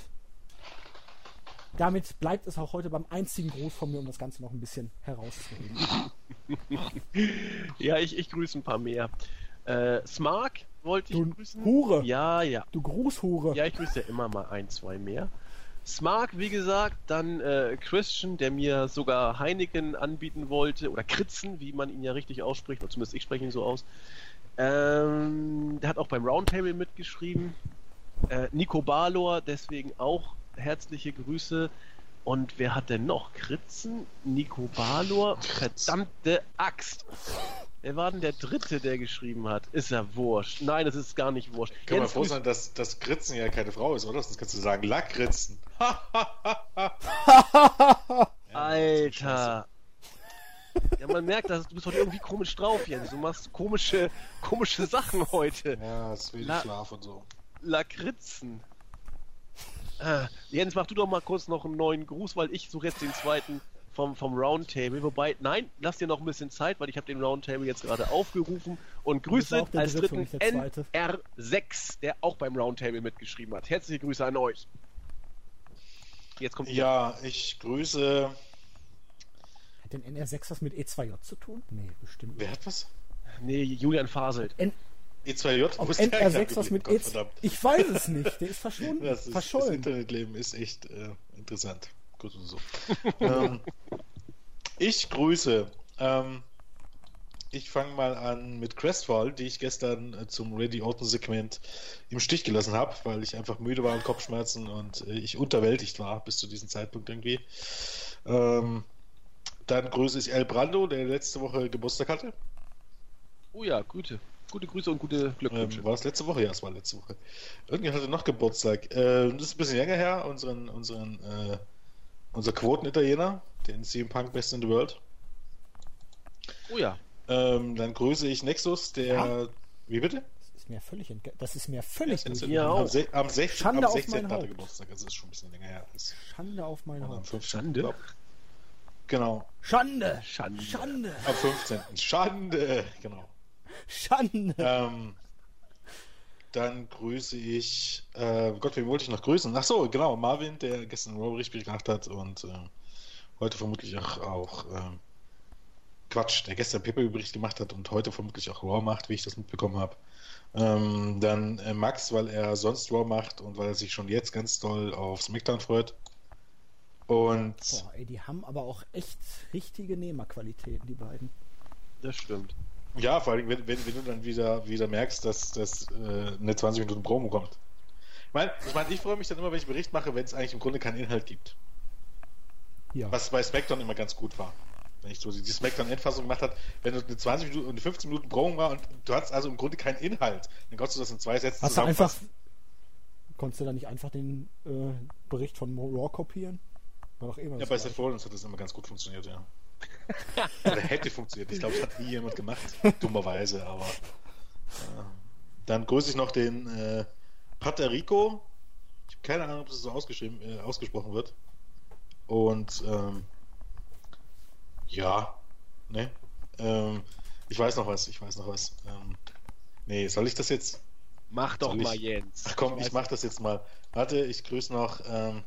Damit bleibt es auch heute beim einzigen Gruß von mir, um das Ganze noch ein bisschen herauszuheben. ja, ich, ich grüße ein paar mehr. Äh, Smark wollte ich Du grüßen. Hure. Ja, ja. Du Grußhure. Ja, ich grüße ja immer mal ein, zwei mehr. Smark, wie gesagt, dann äh, Christian, der mir sogar Heineken anbieten wollte, oder Kritzen, wie man ihn ja richtig ausspricht, oder zumindest ich spreche ihn so aus. Ähm, der hat auch beim Roundtable mitgeschrieben. Äh, Nico Balor, deswegen auch herzliche Grüße. Und wer hat denn noch? Kritzen, Nico Balor, verdammte Axt. Wer war denn der Dritte, der geschrieben hat? Ist ja wurscht. Nein, das ist gar nicht wurscht. Kann man Jens froh grüßt- sein, dass das Kritzen ja keine Frau ist, oder? Sonst kannst du sagen Lackritzen. Alter. Ja, man merkt, dass du bist heute irgendwie komisch drauf, Jens. Du machst komische, komische Sachen heute. Ja, es ist wenig La- Schlaf und so. Lakritzen. Äh, Jens, mach du doch mal kurz noch einen neuen Gruß, weil ich suche jetzt den zweiten vom, vom Roundtable. Wobei, nein, lass dir noch ein bisschen Zeit, weil ich habe den Roundtable jetzt gerade aufgerufen und grüße als dritte dritten und nicht der zweite. NR6, der auch beim Roundtable mitgeschrieben hat. Herzliche Grüße an euch. Jetzt kommt Ja, ich grüße. Hat denn NR6 was mit E2J zu tun? Nee, bestimmt. Wer hat was? Nee, Julian Faselt. N E2J? auf Wo ist der NR6 was mit Gott, E2 verdammt. Ich weiß es nicht. Der ist verschwunden. Das, ist, das verschollen. Internetleben ist echt äh, interessant. Gut und so. ähm, ich grüße. Ähm, ich fange mal an mit Crestfall, die ich gestern äh, zum Ready Open Segment im Stich gelassen habe, weil ich einfach müde war und Kopfschmerzen und äh, ich unterwältigt war bis zu diesem Zeitpunkt irgendwie. Ähm, dann grüße ich El Brando, der letzte Woche Geburtstag hatte. Oh ja, gute. Gute Grüße und gute Glückwünsche. Ähm, war es letzte Woche? Ja, es war letzte Woche. Irgendjemand hatte noch Geburtstag. Äh, das ist ein bisschen länger her. Unseren, unseren, äh, unser Quoten-Italiener, den CM Punk Best in the World. oh ja. Ähm, dann grüße ich Nexus, der. Ja. Wie bitte? Das ist mir völlig entge Das ist mir völlig Am, entge- Ja, auch. se am, 16, Schande am auf 16. mein hat er Haupt. Geburtstag. Also ist schon ein bisschen länger her. Das Schande auf mein am Haupt. 15. Schande? glaub. Genau. Schande! Schande. Schande! Am 15. Schande! Genau. Schande! Ähm, dann grüße ich, äh, Gott, wen wollte ich noch grüßen? Ach so, genau, Marvin, der gestern Robbery-Spiel gemacht hat und äh, heute vermutlich auch, auch ähm, Quatsch, der gestern Pepe-Bericht gemacht hat und heute vermutlich auch Raw macht, wie ich das mitbekommen habe. Ähm, dann äh, Max, weil er sonst Raw macht und weil er sich schon jetzt ganz doll auf SmackDown freut. Und Boah, ey, die haben aber auch echt richtige Nehmerqualitäten, die beiden. Das stimmt. Ja, vor allem, wenn, wenn, wenn du dann wieder, wieder merkst, dass das äh, eine 20 Minuten Promo kommt. Ich meine, ich, mein, ich freue mich dann immer, wenn ich einen Bericht mache, wenn es eigentlich im Grunde keinen Inhalt gibt. Ja. Was bei SmackDown immer ganz gut war. Wenn ich so die SmackDown-Endfassung gemacht hat, wenn es eine 20 Minuten und eine 15 Minuten Promo war und du hattest also im Grunde keinen Inhalt, dann konntest du das in zwei Sätzen Hast du einfach. Konntest du da nicht einfach den äh, Bericht von Raw kopieren? War doch immer Ja, bei. Seth Rollins hat das immer ganz gut funktioniert, ja. Oder hätte funktioniert. Ich glaube, es hat nie jemand gemacht. Dummerweise, aber. Ja. Dann grüße ich noch den äh, Paterico. Ich habe keine Ahnung, ob das so äh, ausgesprochen wird. Und ähm, ja, ne? Ähm, ich weiß noch was, ich weiß noch was. Ähm, nee, soll ich das jetzt? Mach doch ich- mal, Jens. Ach komm, weiß ich mach das jetzt mal. Warte, ich grüße noch. Ähm,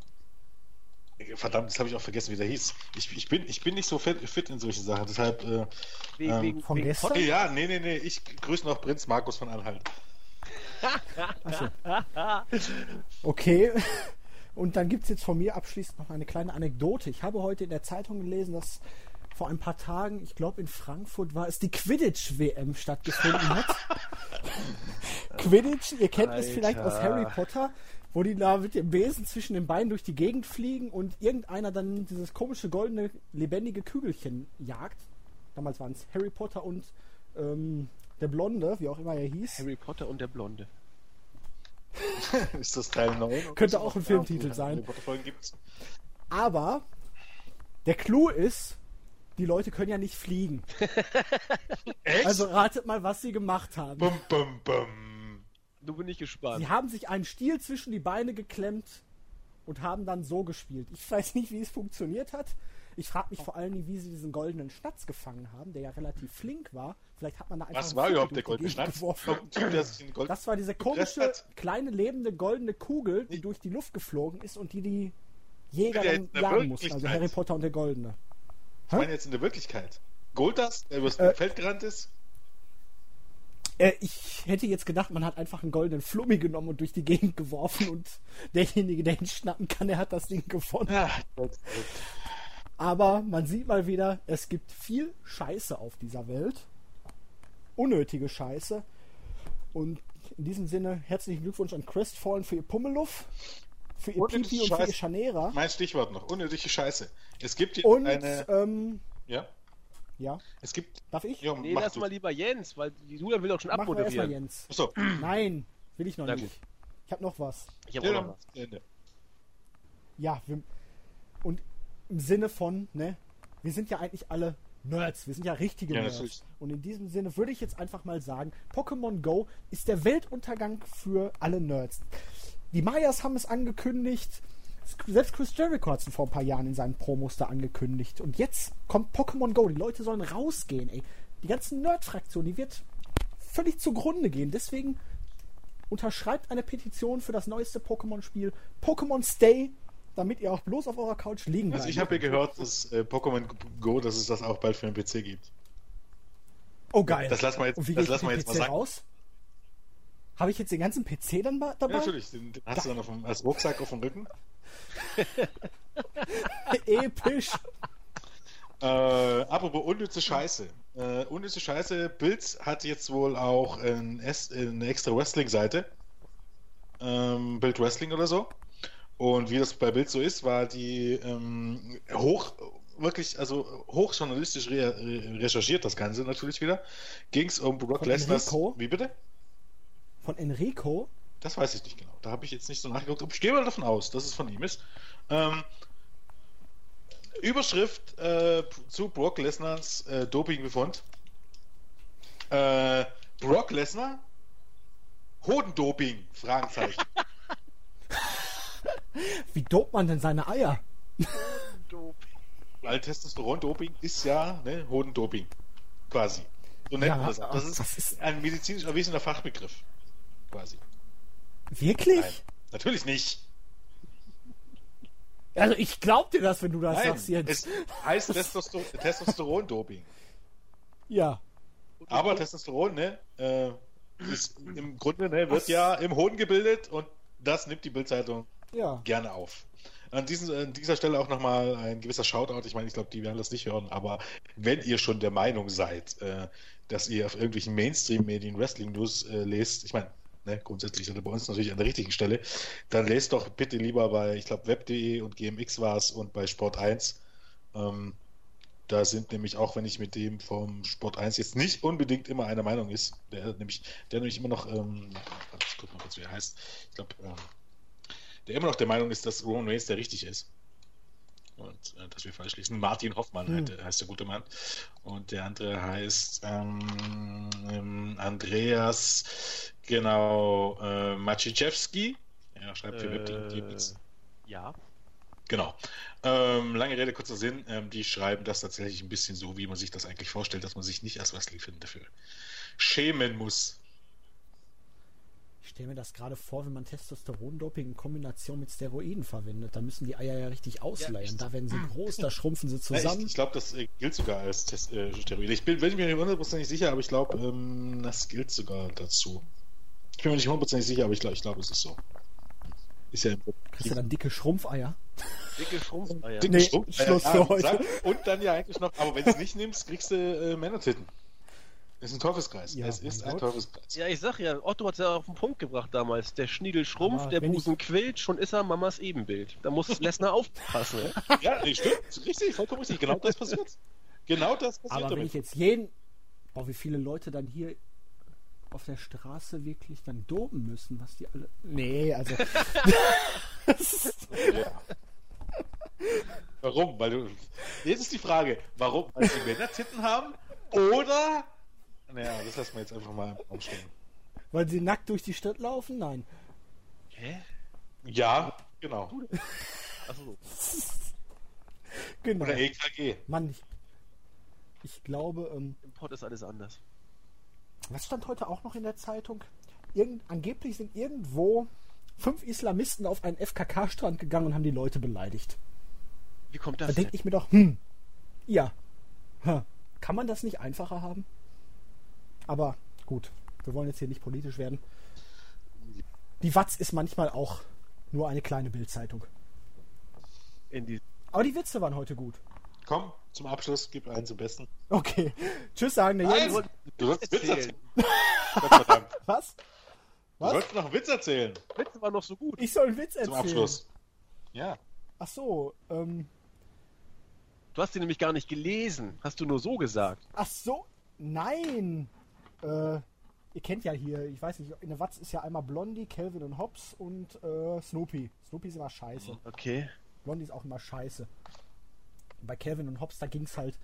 verdammt, das habe ich auch vergessen, wie der hieß. Ich, ich, bin, ich bin nicht so fit, fit in solche Sachen, deshalb. Äh, Wegen, ähm, wegen, von wegen gestern? Ja, nee, nee, nee, ich grüße noch Prinz Markus von Anhalt. Achso. Okay. Und dann gibt es jetzt von mir abschließend noch eine kleine Anekdote. Ich habe heute in der Zeitung gelesen, dass vor ein paar Tagen, ich glaube in Frankfurt war es, die Quidditch-WM stattgefunden hat. Quidditch, ihr kennt es vielleicht aus Alter. Harry Potter, wo die da mit dem Besen zwischen den Beinen durch die Gegend fliegen und irgendeiner dann dieses komische goldene, lebendige Kügelchen jagt. Damals waren es Harry Potter und ähm, der Blonde, wie auch immer er hieß. Harry Potter und der Blonde. ist das Teil 9? Könnte auch ein Filmtitel sein. Aber der Clou ist, die Leute können ja nicht fliegen. Echt? Also ratet mal, was sie gemacht haben. Bum, bum, bum. Du bin ich gespannt. Sie haben sich einen Stiel zwischen die Beine geklemmt und haben dann so gespielt. Ich weiß nicht, wie es funktioniert hat. Ich frage mich vor allem, wie sie diesen goldenen Schnatz gefangen haben, der ja relativ flink war. Vielleicht hat man da einfach. Was einen war überhaupt der goldene Schnatz? Das war diese komische, kleine lebende goldene Kugel, die durch die Luft geflogen ist und die die Jäger dann jagen mussten. Also. Harry Potter und der Goldene. Ich meine jetzt in der Wirklichkeit. Goldas, der übers Äh. Feld gerannt ist. Äh, ich hätte jetzt gedacht, man hat einfach einen goldenen Flummi genommen und durch die Gegend geworfen und derjenige, der ihn schnappen kann, der hat das Ding gewonnen. Ja, Aber man sieht mal wieder, es gibt viel Scheiße auf dieser Welt. Unnötige Scheiße. Und in diesem Sinne herzlichen Glückwunsch an Crestfallen für ihr Pummeluff, für ihr Unnötige Pipi und für ihr Scheiße. Chanera. mein Stichwort noch. Unnötige Scheiße. Es gibt hier Und, eine. ähm, Ja. Ja, Es gibt. darf ich? Ja, nee, lass du. mal lieber Jens, weil die Julian will doch schon Machen wir abmoderieren. Jens. Achso. Nein, will ich noch Na nicht. gut. Ich habe noch was. Ich habe Ja, noch was. Ende. Ja, wir, und im Sinne von, ne, wir sind ja eigentlich alle Nerds, wir sind ja richtige Ja, Nerds. Und in diesem Sinne würde ich jetzt einfach mal sagen, Pokémon Go ist der Weltuntergang für alle Nerds. Die Mayas haben es angekündigt, selbst Chris Jericho hat es vor ein paar Jahren in seinen Promos da angekündigt. Und jetzt kommt Pokémon Go, die Leute sollen rausgehen, ey. Die ganzen Nerd-Fraktion, die wird völlig zugrunde gehen. Deswegen unterschreibt eine Petition für das neueste Pokémon-Spiel Pokémon Stay, damit ihr auch bloß auf eurer Couch liegen bleibt. Also ich habe hier gehört, dass äh, Pokémon Go, dass es das auch bald für den PC gibt. Oh geil. Das lassen wir jetzt- Und wie das lassen wir jetzt mal PC sagen. raus? Habe ich jetzt den ganzen PC dann ba- Ja, dabei? natürlich. Den, den hast du dann auf dem, als Rucksack auf dem Rücken. Episch. Äh, apropos unnütze Scheiße. Äh, unnütze Scheiße, Bild hat jetzt wohl auch ein, eine extra Wrestling-Seite. Ähm, Bild Wrestling oder so. Und wie das bei Bild so ist, war die ähm, hoch, wirklich, also hochjournalistisch re re recherchiert, das Ganze natürlich wieder. Ging es um Brock. Enrico? Wie bitte? Von Enrico. Das weiß ich nicht genau. Da habe ich jetzt nicht so nachgeguckt. aber Ich gehe mal davon aus, dass es von ihm ist. Ähm, Überschrift äh, zu Brock Lesnars äh, Dopingbefund. Äh, Brock Lesnar? Hodendoping? Fragezeichen. Wie dopt man denn seine Eier? Weil Testosteron-Doping ist ja ne, Hodendoping. Quasi. So nennt Ja, man das. auch. Das ist, das ist- ein medizinisch erwiesener Fachbegriff. Quasi. Wirklich? Nein, natürlich nicht. Also ich glaub dir das, wenn du das Nein, sagst jetzt. es heißt Testoster Testosteron-Doping. Ja. Aber Testosteron, ne, äh, ist im Grunde, ne, wird ja im Hoden gebildet und das nimmt die Bildzeitung Ja. gerne auf. An, diesen, an dieser Stelle auch nochmal ein gewisser Shoutout. Ich meine, ich glaube, die werden das nicht hören, aber wenn ihr schon der Meinung seid, äh, dass ihr auf irgendwelchen Mainstream-Medien Wrestling-News äh, lest, ich meine, ne, grundsätzlich ihr bei uns natürlich an der richtigen Stelle, dann lest doch bitte lieber bei, ich glaube, web.de und GMX war es und bei Sport 1. Ähm, da sind nämlich auch, wenn ich mit dem vom Sport 1 jetzt nicht unbedingt immer einer Meinung ist, der nämlich, der nämlich immer noch, ähm, ich guck mal kurz, wie er heißt. Ich glaube, ähm, der immer noch der Meinung ist, dass Roman Reigns der richtig ist. Und äh, dass wir falsch lesen. Martin Hoffmann Hm. heißt, heißt der gute Mann. Und der andere heißt ähm, ähm, Andreas, genau, äh, Maciejewski. Ja, schreibt für. Äh, ja. Genau. Ähm, lange Rede, kurzer Sinn. Ähm, die schreiben das tatsächlich ein bisschen so, wie man sich das eigentlich vorstellt, dass man sich nicht als Wrestling-Fan dafür schämen muss. Ich stelle mir das gerade vor, wenn man Testosterondoping in Kombination mit Steroiden verwendet. Da müssen die Eier ja richtig ausleiern. da werden sie groß, da schrumpfen sie Ja, zusammen. ich ich glaube, das äh, gilt sogar als Test, äh, Steroid. Ich bin, bin mir nicht hundertprozentig sicher, aber ich glaube, ähm, das gilt sogar dazu. Ich bin mir nicht hundertprozentig sicher, aber ich glaube, ich glaub, es ist so. Ist ja im Kriegst du dann dicke Schrumpfeier? Dicke Schrumpfeier. Dicke Nee, Strumpf- Schluss ja, für ja, heute. Und dann ja eigentlich noch, aber wenn du es nicht nimmst, kriegst du äh, Männertitten. Das ist ein Teufelskreis. Ja, es ist ein Gott. Teufelskreis. Ja, ich sag ja, Otto hat es ja auf den Punkt gebracht damals. Der Schniedel schrumpft, der wenn Busen quillt, schon ist er Mamas Ebenbild. Da muss Lesnar aufpassen. Ne? Ja, nee, stimmt. Richtig, vollkommen richtig. Genau das passiert. Genau das passiert Aber wenn damit. ich jetzt jeden. Boah, wie viele Leute dann hier auf der Straße wirklich dann doben müssen, was die alle. Nee, also. Ja. Warum? Weil du. Jetzt ist die Frage, warum? Weil sie Männer Titten haben? Oder. Naja, das lassen wir jetzt einfach mal im Raum stehen. Weil sie nackt durch die Stadt laufen? Nein. Hä? Ja, genau. Achso. Genau. Oder EKG. Mann, ich, ich glaube, ähm, Im Pott ist alles anders. was stand heute auch noch in der Zeitung? Irgend, angeblich sind irgendwo fünf Islamisten auf einen FKK-Strand gegangen und haben die Leute beleidigt. Wie kommt Da das denn? denke ich mir doch, hm, ja, Hä, kann man das nicht einfacher haben? Aber gut, wir wollen jetzt hier nicht politisch werden. Die Watz ist manchmal auch nur eine kleine Bildzeitung. Die Aber die Witze waren heute gut. Komm, zum Abschluss, gib einen zum Besten. Okay, tschüss sagen der Nein, Jens. du sollst einen Witz erzählen. Gottverdammt. Was? Du Was? sollst noch einen Witz erzählen. Witze war noch so gut. Ich soll einen Witz Zum erzählen. Abschluss. Ja. Ach so, ähm, Du hast ihn nämlich gar nicht gelesen. Hast du nur so gesagt. ach so, nein. Äh, ihr kennt ja hier, ich weiß nicht, in der Watz ist ja einmal Blondie, Calvin und Hobbs und äh, Snoopy. Snoopy ist immer scheiße. Okay. Blondie ist auch immer scheiße. Bei Calvin und Hobbs, da ging es halt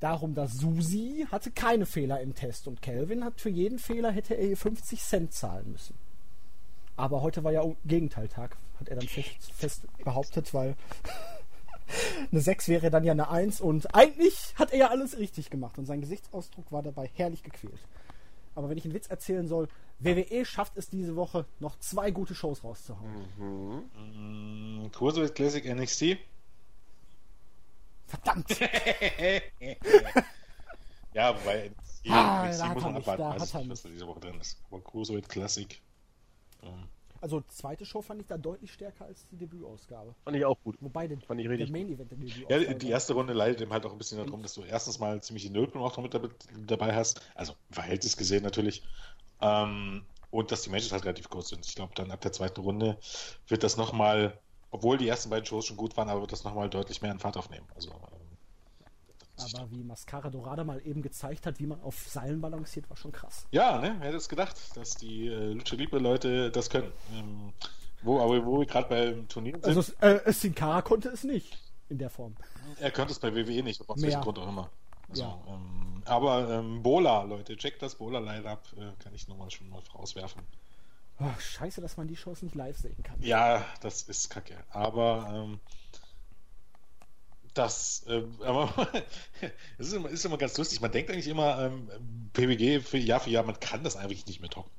darum, dass Susi hatte keine Fehler im Test und Calvin hat für jeden Fehler hätte er ihr 50 Cent zahlen müssen. Aber heute war ja Gegenteiltag, hat er dann fest, fest behauptet, weil eine 6 wäre dann ja eine 1 und eigentlich hat er ja alles richtig gemacht und sein Gesichtsausdruck war dabei herrlich gequält. Aber wenn ich einen Witz erzählen soll, WWE schafft es diese Woche noch zwei gute Shows rauszuhauen. Mhm. Mm, Cruiserweight Classic NXT. Verdammt! Ja, wobei NXT, Ah, NXT muss er man abwarten, was diese Woche drin ist. Aber Cruiserweight Classic. Ähm, Also zweite Show fand ich da deutlich stärker als die Debütausgabe. Fand ich auch gut. Wobei der, Fand ich der Main Event der Debütausgabe. Ja, die erste Runde leidet eben halt auch ein bisschen darum, dass du erstens mal ziemlich die Nullpunkt auch noch mit dabei- dabei hast. Also im Verhältnis gesehen natürlich. Ähm, und dass die Matches halt relativ kurz sind. Ich glaube, dann ab der zweiten Runde wird das nochmal, obwohl die ersten beiden Shows schon gut waren, aber wird das nochmal deutlich mehr in Fahrt aufnehmen. Also, Aber wie Mascara Dorada mal eben gezeigt hat, wie man auf Seilen balanciert, war schon krass. ja, ne, wer hätte es gedacht, dass die äh, Lucha Libre Leute das können. Ähm, wo, aber wo wir gerade beim Turnier sind, Also äh, Sin Cara konnte es nicht in der Form. er könnte es bei WWE nicht, aus welchem Grund auch immer. Also, Ja. ähm, aber ähm, Bola, Leute, checkt das Bola-Line-Up, äh, kann ich nochmal schon mal rauswerfen. Oh, scheiße, dass man die Shows nicht live sehen kann. Ja, das ist kacke. Aber ähm, das, ähm, aber es ist immer, ist immer ganz lustig. Man denkt eigentlich immer, ähm, PWG für Jahr für Jahr, man kann das eigentlich nicht mehr toppen.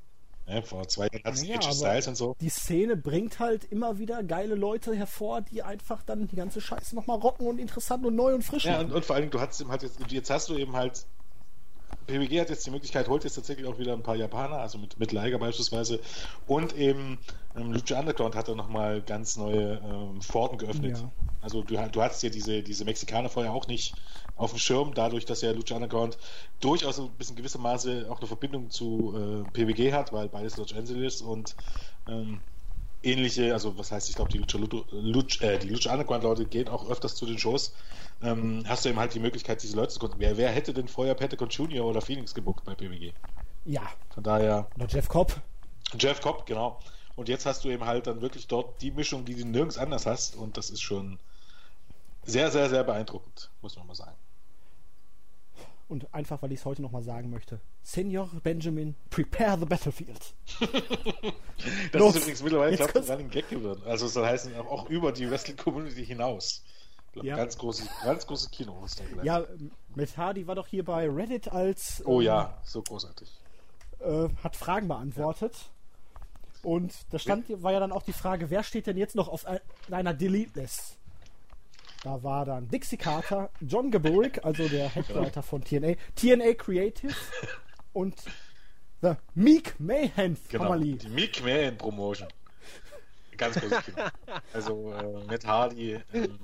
Ja, vor zwei Jahren hat es Ja, Styles und so. Die Szene bringt halt immer wieder geile Leute hervor, die einfach dann die ganze Scheiße nochmal rocken und interessant und neu und frisch Ja, machen. und, und vor allem, du hast eben halt jetzt, jetzt hast du eben halt, PWG hat jetzt die Möglichkeit, holt jetzt tatsächlich auch wieder ein paar Japaner, also mit, mit Liger beispielsweise, und eben ähm, Lucha Underground hat da nochmal ganz neue ähm, Pforten geöffnet. Ja. Also du, du hattest ja diese, diese Mexikaner vorher auch nicht auf dem Schirm, dadurch, dass ja Lucha Underground durchaus ein bisschen gewissem Maße auch eine Verbindung zu äh, PWG hat, weil beides Los Angeles und ähm, ähnliche, also was heißt, ich glaube, die Lucha, Lucha, äh, die Lucha Underground Leute gehen auch öfters zu den Shows. Ähm, hast du eben halt die Möglichkeit, diese Leute zu gucken. Wer, wer hätte denn vorher Pentagon Junior oder Phoenix gebuckt bei PWG? Ja, Von daher, oder Jeff Cobb. Jeff Cobb, genau. Und jetzt hast du eben halt dann wirklich dort die Mischung, die du nirgends anders hast. Und das ist schon sehr, sehr, sehr beeindruckend, muss man mal sagen. Und einfach, weil ich es heute nochmal sagen möchte. Senior Benjamin, prepare the battlefield. Das Los, ist übrigens mittlerweile, glaube ich, kommt's. ein Gag geworden. Also es soll heißen, auch über die Wrestling-Community hinaus. Glaub, Ja. Ganz großes, ganz großes Kino ist da gleich. Ja, Matt Hardy war doch hier bei Reddit als Oh ähm, ja, so großartig. äh, hat Fragen beantwortet. Und da stand, war ja dann auch die Frage, wer steht denn jetzt noch auf ein- einer Delete-List? Da war dann Dixie Carter, John Gaburick, also der Headwriter von TNA, TNA Creative und The Meek Mayhem Genau, Family. die Mick Man Promotion. Ganz Kino. Also äh, Matt Hardy, ähm,